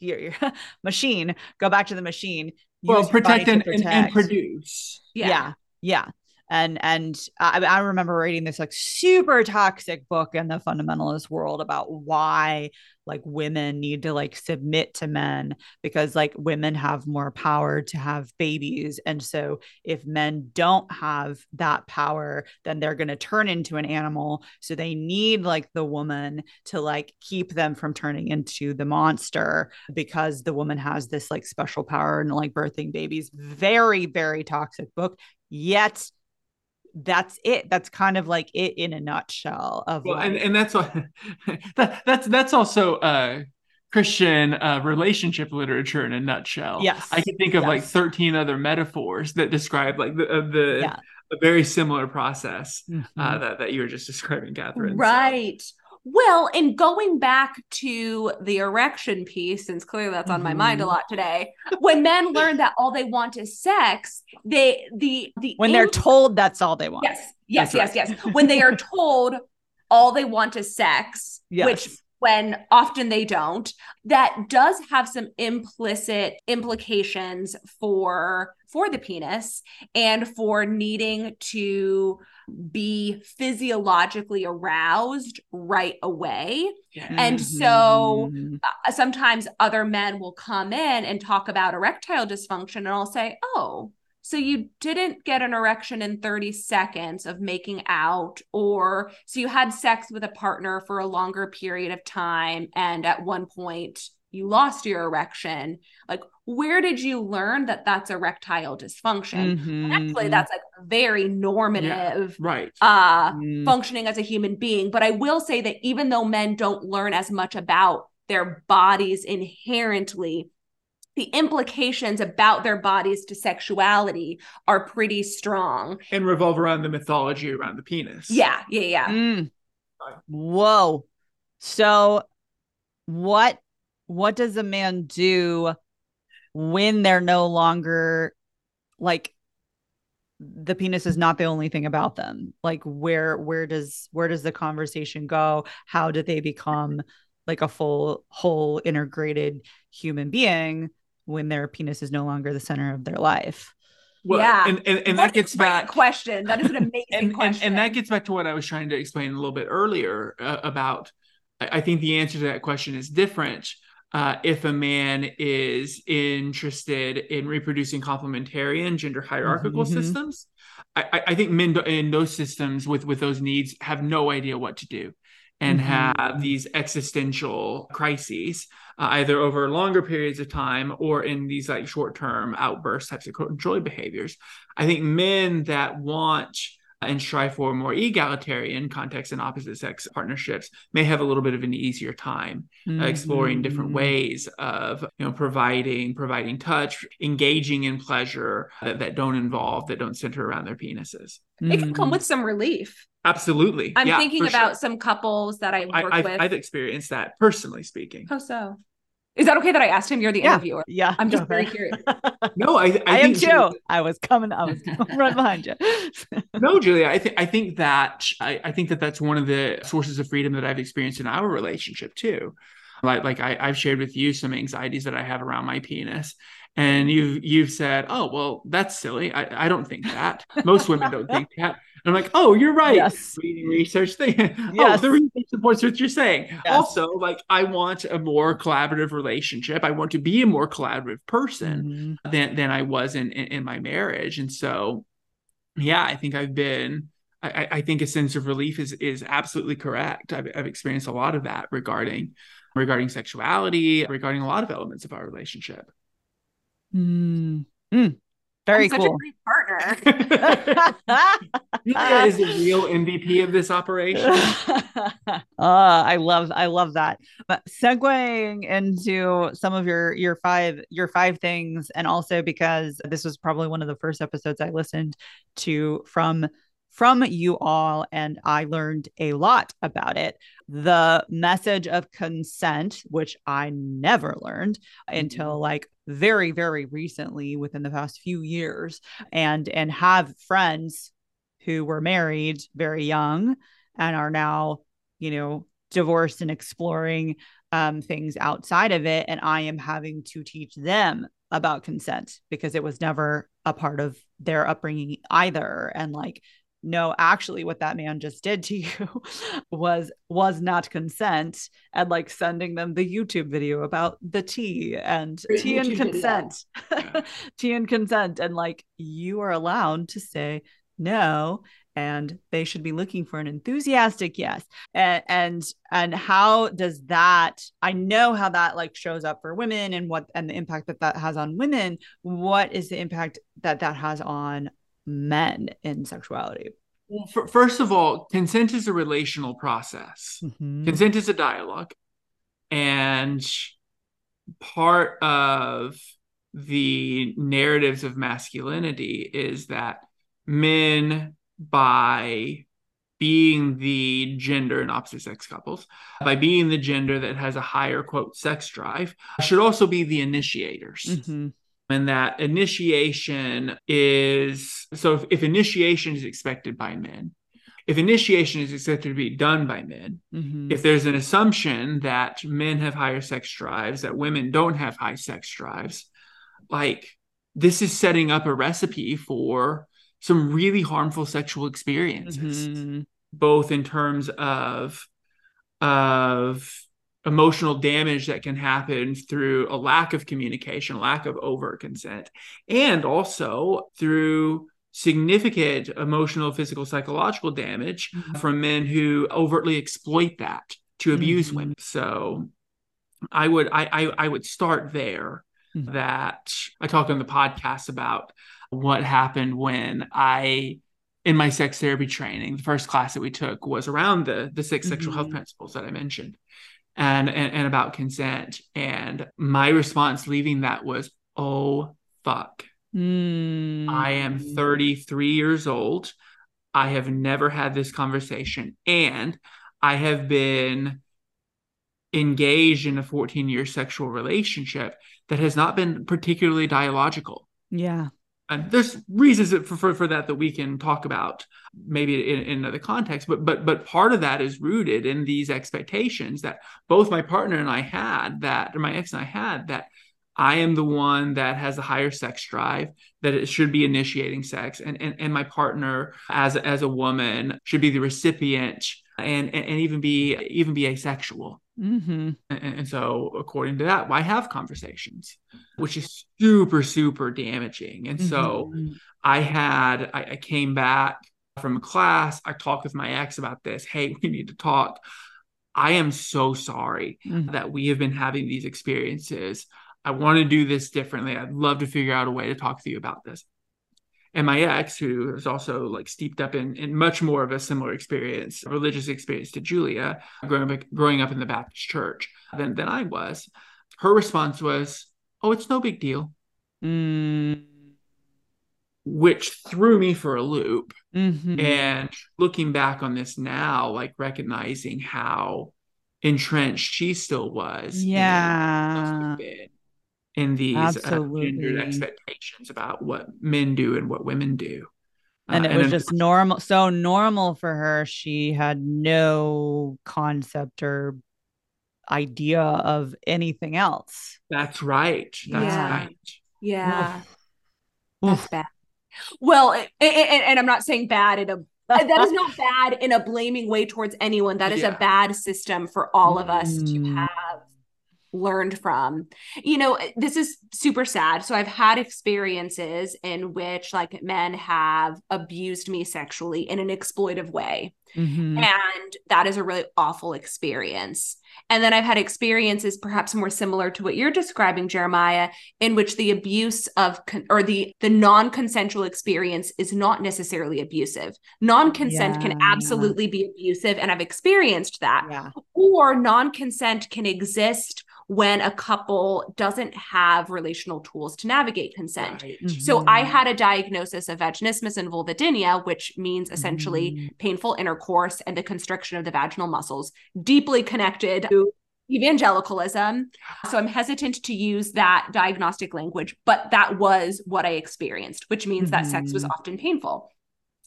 Here, machine. Go back to the machine. Well, your protect and, and, and protect produce. yeah yeah and and I, I remember reading this like super toxic book in the fundamentalist world about why like women need to like submit to men because like women have more power to have babies. And so if men don't have that power then they're going to turn into an animal. So they need like the woman to like keep them from turning into the monster because the woman has this like special power and like birthing babies. Very very toxic book yet that's it that's kind of like it in a nutshell of Well, and, and that's what that, that's that's also uh Christian uh, relationship literature in a nutshell. Yes. I can think of like 13 other metaphors that describe like the uh, the Yeah. a very similar process uh, Mhm. that that you were just describing, Katherine. So- Right. Well, and going back to the erection piece, since clearly that's on my mind a Mhm. lot today, when men learn that all they want is sex, they the the when they're told that's all they want yes, yes, That's yes, yes. When they are told all they want is sex, yes which when often they don't, that does have some implicit implications for for the penis and for needing to be physiologically aroused right away. And so Mhm. uh, sometimes other men will come in and talk about erectile dysfunction and I'll say, "Oh, so you didn't get an erection in 30 seconds of making out or so you had sex with a partner for a longer period of time and at one point you lost your erection. Like where did you learn that that's erectile dysfunction?" Mhm. Actually, that's like very normative Right. uh Mm. functioning as a human being. But I will say that even though men don't learn as much about their bodies inherently, the implications about their bodies to sexuality are pretty strong. And revolve around the mythology around the penis. Yeah, yeah, yeah. Mm. Whoa. So what what does a man do when they're no longer like the penis is not the only thing about them? Like where where does where does the conversation go? How do they become like a full whole integrated human being when their penis is no longer the center of their life? Well, Yeah. And and, and that gets back question. That is an amazing and, and question. and that gets back to what I was trying to explain a little bit earlier uh, about. I I think the answer to that question is different uh, if a man is interested in reproducing complementarian gender hierarchical Mhm. systems. I, I- I think men in those systems with with those needs have no idea what to do and Mhm. have these existential crises uh, either over longer periods of time or in these like short term outburst types of control behaviors. I think men that want and strive for more egalitarian context and opposite sex partnerships may have a little bit of an easier time mm-hmm. exploring different mm-hmm. ways of you know providing providing touch engaging in pleasure that, that don't involve that don't center around their penises it can come mm-hmm. with some relief absolutely i'm yeah, thinking about sure. some couples that i work I, I've, with i've experienced that personally speaking how so is that okay that I asked him? You're the yeah. interviewer. Yeah. I'm just very curious. no, I, I, I am too. I was coming up right behind you. no, Julia, I think I think that I, I think that that's one of the sources of freedom that I've experienced in our relationship too. Like like I, I've shared with you some anxieties that I have around my penis. And you've you've said, oh well, that's silly. I, I don't think that. Most women don't think that. I'm like, oh, you're right. Yes. Reading research thing. Yes. oh, the research supports what you're saying. Yes. Also, like, I want a more collaborative relationship. I want to be a more collaborative person mm-hmm. than than I was in, in, in my marriage. And so, yeah, I think I've been. I, I think a sense of relief is is absolutely correct. I've, I've experienced a lot of that regarding regarding sexuality, regarding a lot of elements of our relationship. Mm. Mm. Very I'm cool. partner. Julia is the real MVP of this operation. uh, I love, I love that. But segueing into some of your your five your five things, and also because this was probably one of the first episodes I listened to from from you all, and I learned a lot about it. The message of consent, which I never learned until mm-hmm. like very, very recently within the past few years, and and have friends who were married very young and are now, you know, divorced and exploring um, things outside of it. And I am having to teach them about consent because it was never a part of their upbringing either. And like no actually what that man just did to you was was not consent and like sending them the youtube video about the tea and Great tea and consent. Tea and consent. And like you are allowed to say no and they should be looking for an enthusiastic yes. And and and how does that i know how that like shows up for women and what and the impact that that has on women. What is the impact that that has on men in sexuality? Well, for, first of all, consent is a relational process. Mm-hmm. Consent is a dialogue. And part of the narratives of masculinity is that men, by being the gender in opposite sex couples, by being the gender that has a higher quote sex drive, should also be the initiators. Mm-hmm and that initiation is so if, if, initiation is expected by men if initiation is expected to be done by men mm-hmm. if there's an assumption that men have higher sex drives that women don't have high sex drives like this is setting up a recipe for some really harmful sexual experiences mm-hmm. both in terms of of emotional damage that can happen through a lack of communication, lack of overt consent, and also through significant emotional, physical, psychological damage mm-hmm. from men who overtly exploit that to abuse mm-hmm. women. So I would I, I, I would start there. Mm-hmm. That I talked on the podcast about what happened when I in my sex therapy training, the first class that we took was around the the 6 sexual health mm-hmm. principles that I mentioned and, and, and about consent. And my response leaving that was, oh, fuck. Mm. I am 33 years old. I have never had this conversation. And I have been engaged in a 14 year sexual relationship that has not been particularly dialogical. Yeah and there's reasons for, for, for that that we can talk about maybe in, in another context but but but part of that is rooted in these expectations that both my partner and i had that or my ex and i had that i am the one that has a higher sex drive that it should be initiating sex and and, and my partner as as a woman should be the recipient and, and, and even be even be asexual Mm-hmm. And, and, so, according to that, why have conversations, which is super, super damaging. And mm-hmm. so, I had, I, I, came back from class. I talked with my ex about this. Hey, we need to talk. I am so sorry mm-hmm. that we have been having these experiences. I want to do this differently. I'd love to figure out a way to talk to you about this. And my ex, who is also like steeped up in, in much more of a similar experience, religious experience to Julia, growing up, growing up in the Baptist church than, than I was, her response was, Oh, it's no big deal. Mm. Which threw me for a loop. Mhm. And looking back on this now, like recognizing how entrenched she still was. Yeah. Have been in these uh, gendered expectations about what men do and what women do. and Uh, it was un- just normal so normal for her she had no concept or idea of anything else that's right. That's Yeah. right. Yeah. Oof. That's bad. Well, a- a- a- and, I'm not saying bad in a that is not bad in a blaming way towards anyone. That is Yeah. a bad system for all of us to Mm. have learned from. You know, this is super sad. So I've had experiences in which like men have abused me sexually in an exploitive way. Mhm. And that is a really awful experience. And then I've had experiences perhaps more similar to what you're describing, Jeremiah, in which the abuse of con- or the the non-consensual experience is not necessarily abusive. Non-consent can Yeah. absolutely be abusive and I've experienced that. yeah Or non-consent can exist when a couple doesn't have relational tools to navigate consent. Right. So I Mhm. had a diagnosis of vaginismus and vulvodynia, which means essentially Mhm. painful intercourse and the constriction of the vaginal muscles, deeply connected to evangelicalism. So I'm hesitant to use that diagnostic language, but that was what I experienced, which means that sex was Mhm. often painful.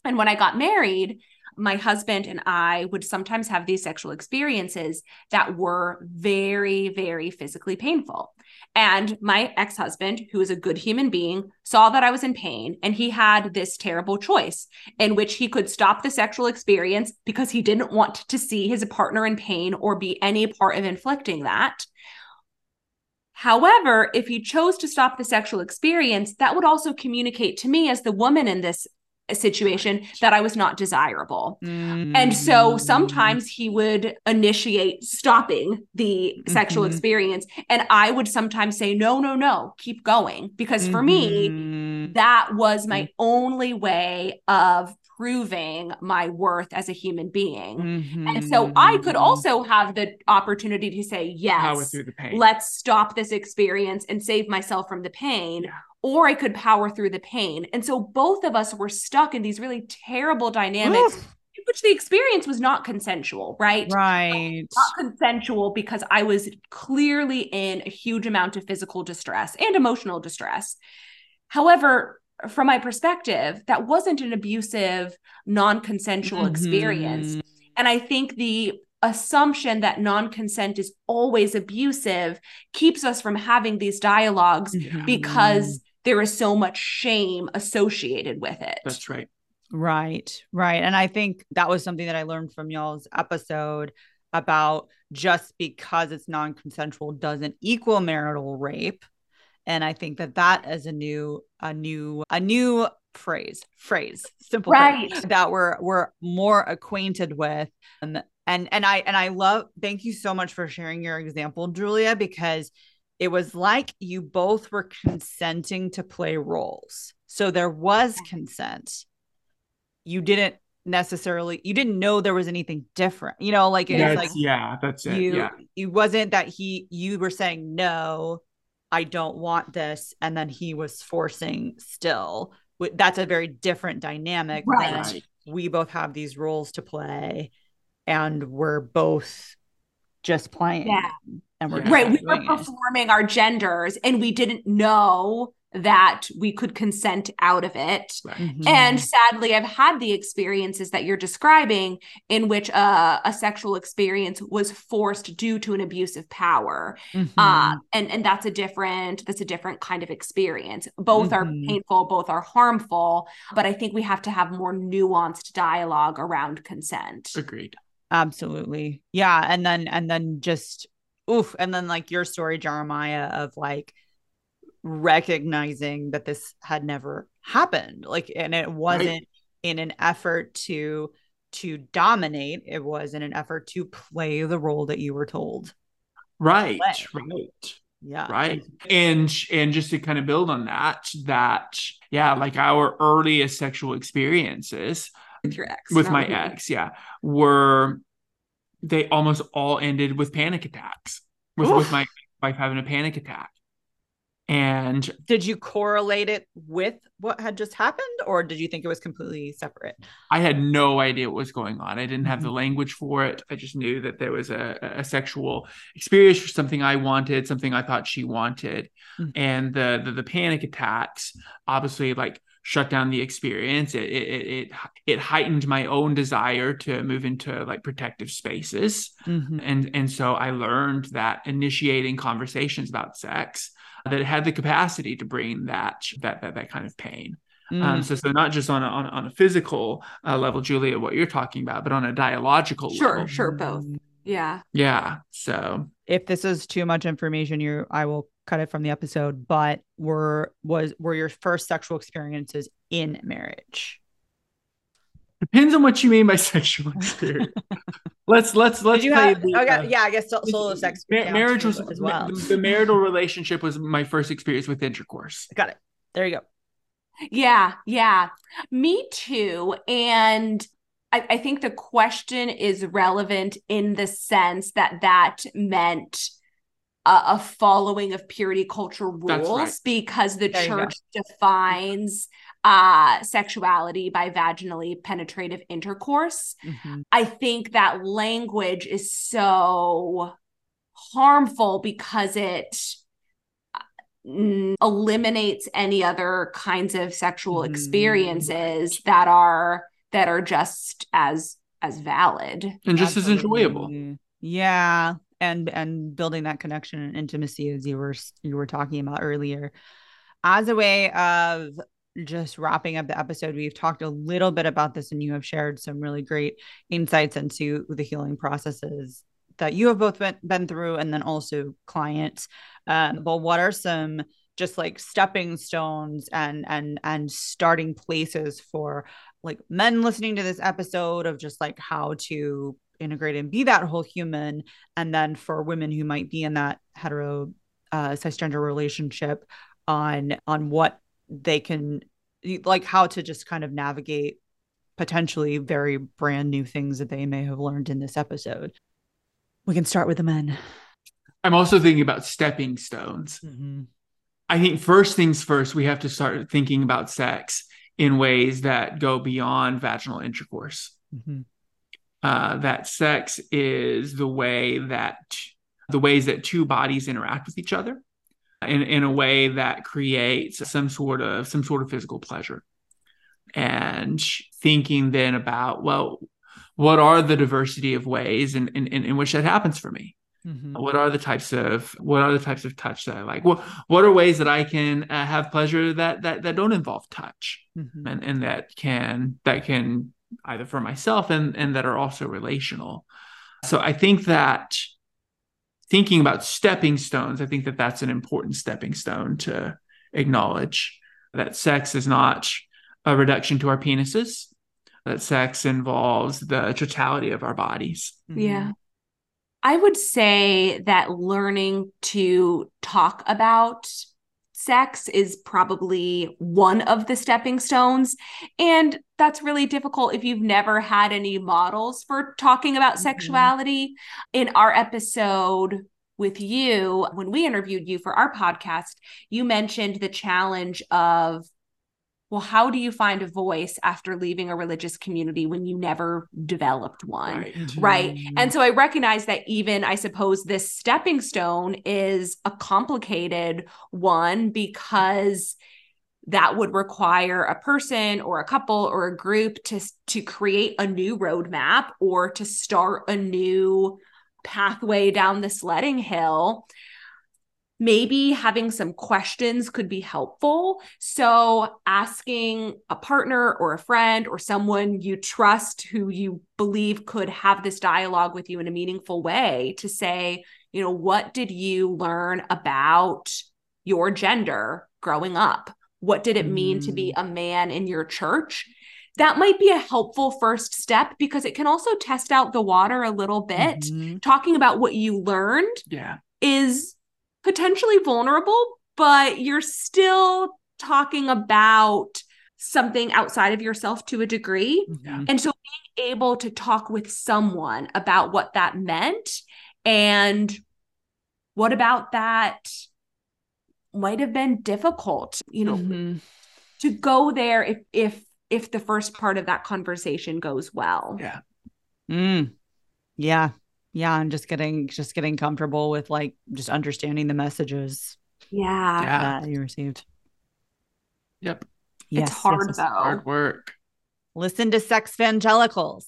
And when I got married, my husband and I would sometimes have these sexual experiences that were very, very physically painful. And my ex husband, who is a good human being, saw that I was in pain and he had this terrible choice in which he could stop the sexual experience because he didn't want to see his partner in pain or be any part of inflicting that. However, if he chose to stop the sexual experience, that would also communicate to me as the woman in this situation that I was not desirable. And so sometimes he would initiate stopping the sexual Mhm. experience. And I would sometimes say, no, no, no, keep going. Because for me, Mhm. that was my only way of proving my worth as a human being. And so I could Mhm. also have the opportunity to say, yes, through the pain. let's stop this experience and save myself from the pain. Yeah. Or I could power through the pain. And so both of us were stuck in these really terrible dynamics, Oof. which the experience was not consensual, right? right Not consensual because I was clearly in a huge amount of physical distress and emotional distress. However, from my perspective, that wasn't an abusive, non consensual experience. Mhm. And I think the assumption that non consent is always abusive keeps us from having these dialogues Mhm. because there is so much shame associated with it. That's right. Right, right. And I think that was something that I learned from y'all's episode about just because it's non consensual doesn't equal marital rape. And I think that that is a new, a new, a new phrase, phrase, simple phrase Right. that we're we're more acquainted with. And and and I and I love. Thank you so much for sharing your example, Julia, because it was like you both were consenting to play roles. So there was consent. You didn't necessarily you didn't know there was anything different. You know, like it Yeah. That's, like yeah, that's it. you yeah. it wasn't that he you were saying no, I don't want this and then he was forcing still. That's a very different dynamic Right. than we both have these roles to play and we're both just playing Yeah. and we're Right. We were doing it. performing our genders and we didn't know that we could consent out of it. Right. Mhm. And sadly, I've had the experiences that you're describing in which uh, a sexual experience was forced due to an abuse of power. Mhm. Uh, and and that's a different that's a different kind of experience. Both are Mhm. painful, both are harmful, but I think we have to have more nuanced dialogue around consent. Agreed. Absolutely. Yeah. And then, and then just, oof. And then, like your story, Jeremiah, of like recognizing that this had never happened. Like, and it wasn't in an effort to, to dominate, it was in an effort to play the role that you were told. Right. Play. Right. Yeah. right and and just to kind of build on that that yeah like our earliest sexual experiences with your ex. with my ex yeah were they almost all ended with panic attacks with, with my wife having a panic attack and Did you correlate it with what had just happened, or did you think it was completely separate? I had no idea what was going on. I didn't have the Mhm. language for it. I just knew that there was a, a sexual experience for something I wanted, something I thought she wanted. Mhm. And the, the the panic attacks obviously like shut down the experience. It it it it, heightened my own desire to move into like protective spaces. Mhm. And and so I learned that initiating conversations about sex that it had the capacity to bring that that that, that kind of pain. Um, Mm. so, so not just on a, on, on a physical uh, level, Julia, what you're talking about, but on a dialogical Sure, level. sure, both. Yeah. Yeah. So if this is too much information, you I will cut it from the episode. But were was were your first sexual experiences in marriage? depends on what you mean by sexual experience. let's let's let's Did you play have? the, okay, uh, yeah, I guess solo sex. ma- marriage was as well. the, the marital relationship was my first experience with intercourse. Got it. There you go. Yeah, yeah. Me too. And I, I think the question is relevant in the sense that that meant a, a following of purity culture rules right. because the There church defines uh sexuality by vaginally penetrative intercourse. Mhm. I think that language is so harmful because it mm, eliminates any other kinds of sexual Mm, experiences that are that are just as as valid. And just as enjoyable. Yeah, and and building that connection and intimacy as you were you were talking about earlier. As a way of just wrapping up the episode, we've talked a little bit about this, and you have shared some really great insights into the healing processes that you have both been, been through, and then also clients. Um, but what are some just like stepping stones and and and starting places for like men listening to this episode of just like how to integrate and be that whole human and then for women who might be in that hetero uh cisgender relationship on on what they can like how to just kind of navigate potentially very brand new things that they may have learned in this episode we can start with the men I'm also thinking about stepping stones. I think first things first, we have to start thinking about sex in ways that go beyond vaginal intercourse. Mhm. Uh, that sex is the way that the ways that two bodies interact with each other in, in a way that creates some sort of some sort of physical pleasure. And thinking then about, well, what are the diversity of ways in, in, in which that happens for me? Mhm. what are the types of what are the types of touch that I like? What what are ways that I can uh, have pleasure that that that don't involve touch Mhm. and and that can that can either for myself and and that are also relational. So I think that thinking about stepping stones, I think that that's an important stepping stone to acknowledge that sex is not a reduction to our penises. That sex involves the totality of our bodies. Mm-hmm. Yeah. I would say that learning to talk about sex is probably one of the stepping stones. And that's really difficult if you've never had any models for talking about Mhm. sexuality. In our episode with you, when we interviewed you for our podcast, you mentioned the challenge of well, how do you find a voice after leaving a religious community when you never developed one? Right. Right. And mm. so I recognize that even, I suppose, this stepping stone is a complicated one because that would require a person or a couple or a group to to create a new roadmap or to start a new pathway down the sledding hill maybe having some questions could be helpful. So, asking a partner or a friend or someone you trust who you believe could have this dialogue with you in a meaningful way to say, you know, what did you learn about your gender growing up? What did it mean to be a man in your church? That might be a helpful first step because it can also test out the water a little bit. Mhm. Talking about what you learned Yeah. is potentially vulnerable, but you're still talking about something outside of yourself to a degree. Yeah. And so being able to talk with someone about what that meant and what about that might have been difficult, you know, Mhm. to go there if if if the first part of that conversation goes well. Yeah. Mm. Yeah. Yeah. And just getting just getting comfortable with like just understanding the messages Yeah. Yeah. that you received. Yep. Yes, it's hard yes, though. Hard work. Listen to Sexvangelicals.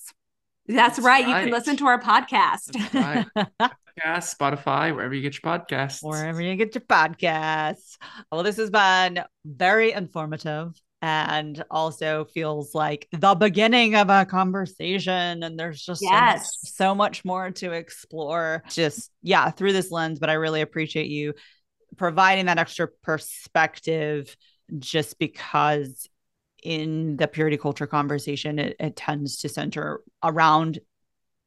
That's, That's right. You can listen to our podcast. That's right. Podcast, Spotify, wherever you get your podcasts. Wherever you get your podcasts. Well, this has been very informative and also feels like the beginning of a conversation. And there's just so much- so much more to explore, just, yeah, through this lens. But I really appreciate you providing that extra perspective just because in the purity culture conversation, it, it tends to center around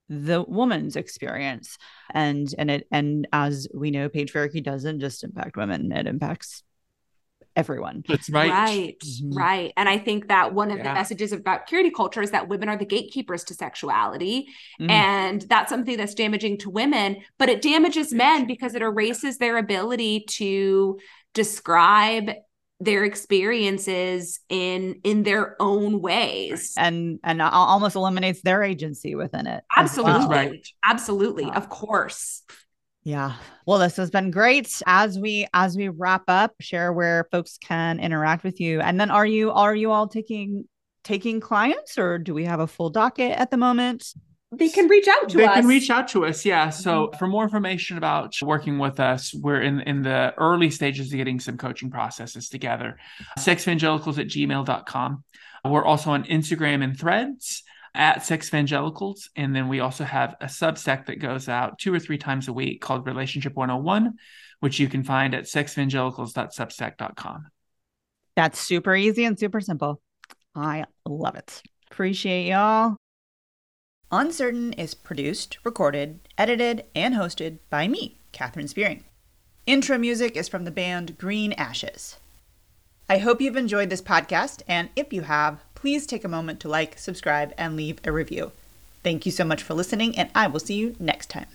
the woman's experience and and it and as we know patriarchy doesn't just impact women it impacts everyone That's right. Right, Mhm. right. And I think that one of the messages about purity culture is that women are the gatekeepers to sexuality. Mhm. And that's something that's damaging to women, but it damages men because it erases their ability to describe their experiences in in their own ways. and and almost eliminates their agency within it Absolutely. well. Right. Absolutely. Wow. Of course. Yeah. Well this has been great. As we as we wrap up share where folks can interact with you. And then are you are you all taking taking clients or do we have a full docket at the moment? They can reach out to they us. They can reach out to us yeah. Mm-hmm. So for more information about working with us we're in in the early stages of getting some coaching processes together. Sexvangelicals at gmail.com we're also on instagram and threads at Sexvangelicals. and then we also have a substack that goes out two or three times a week called relationship 101 which you can find at sexvangelicals.substack.com that's super easy and super simple i love it appreciate y'all Uncertain is produced, recorded, edited, and hosted by me, Katherine Spearing. Intro music is from the band Green Ashes. I hope you've enjoyed this podcast, and if you have, please take a moment to like, subscribe, and leave a review. Thank you so much for listening, and I will see you next time.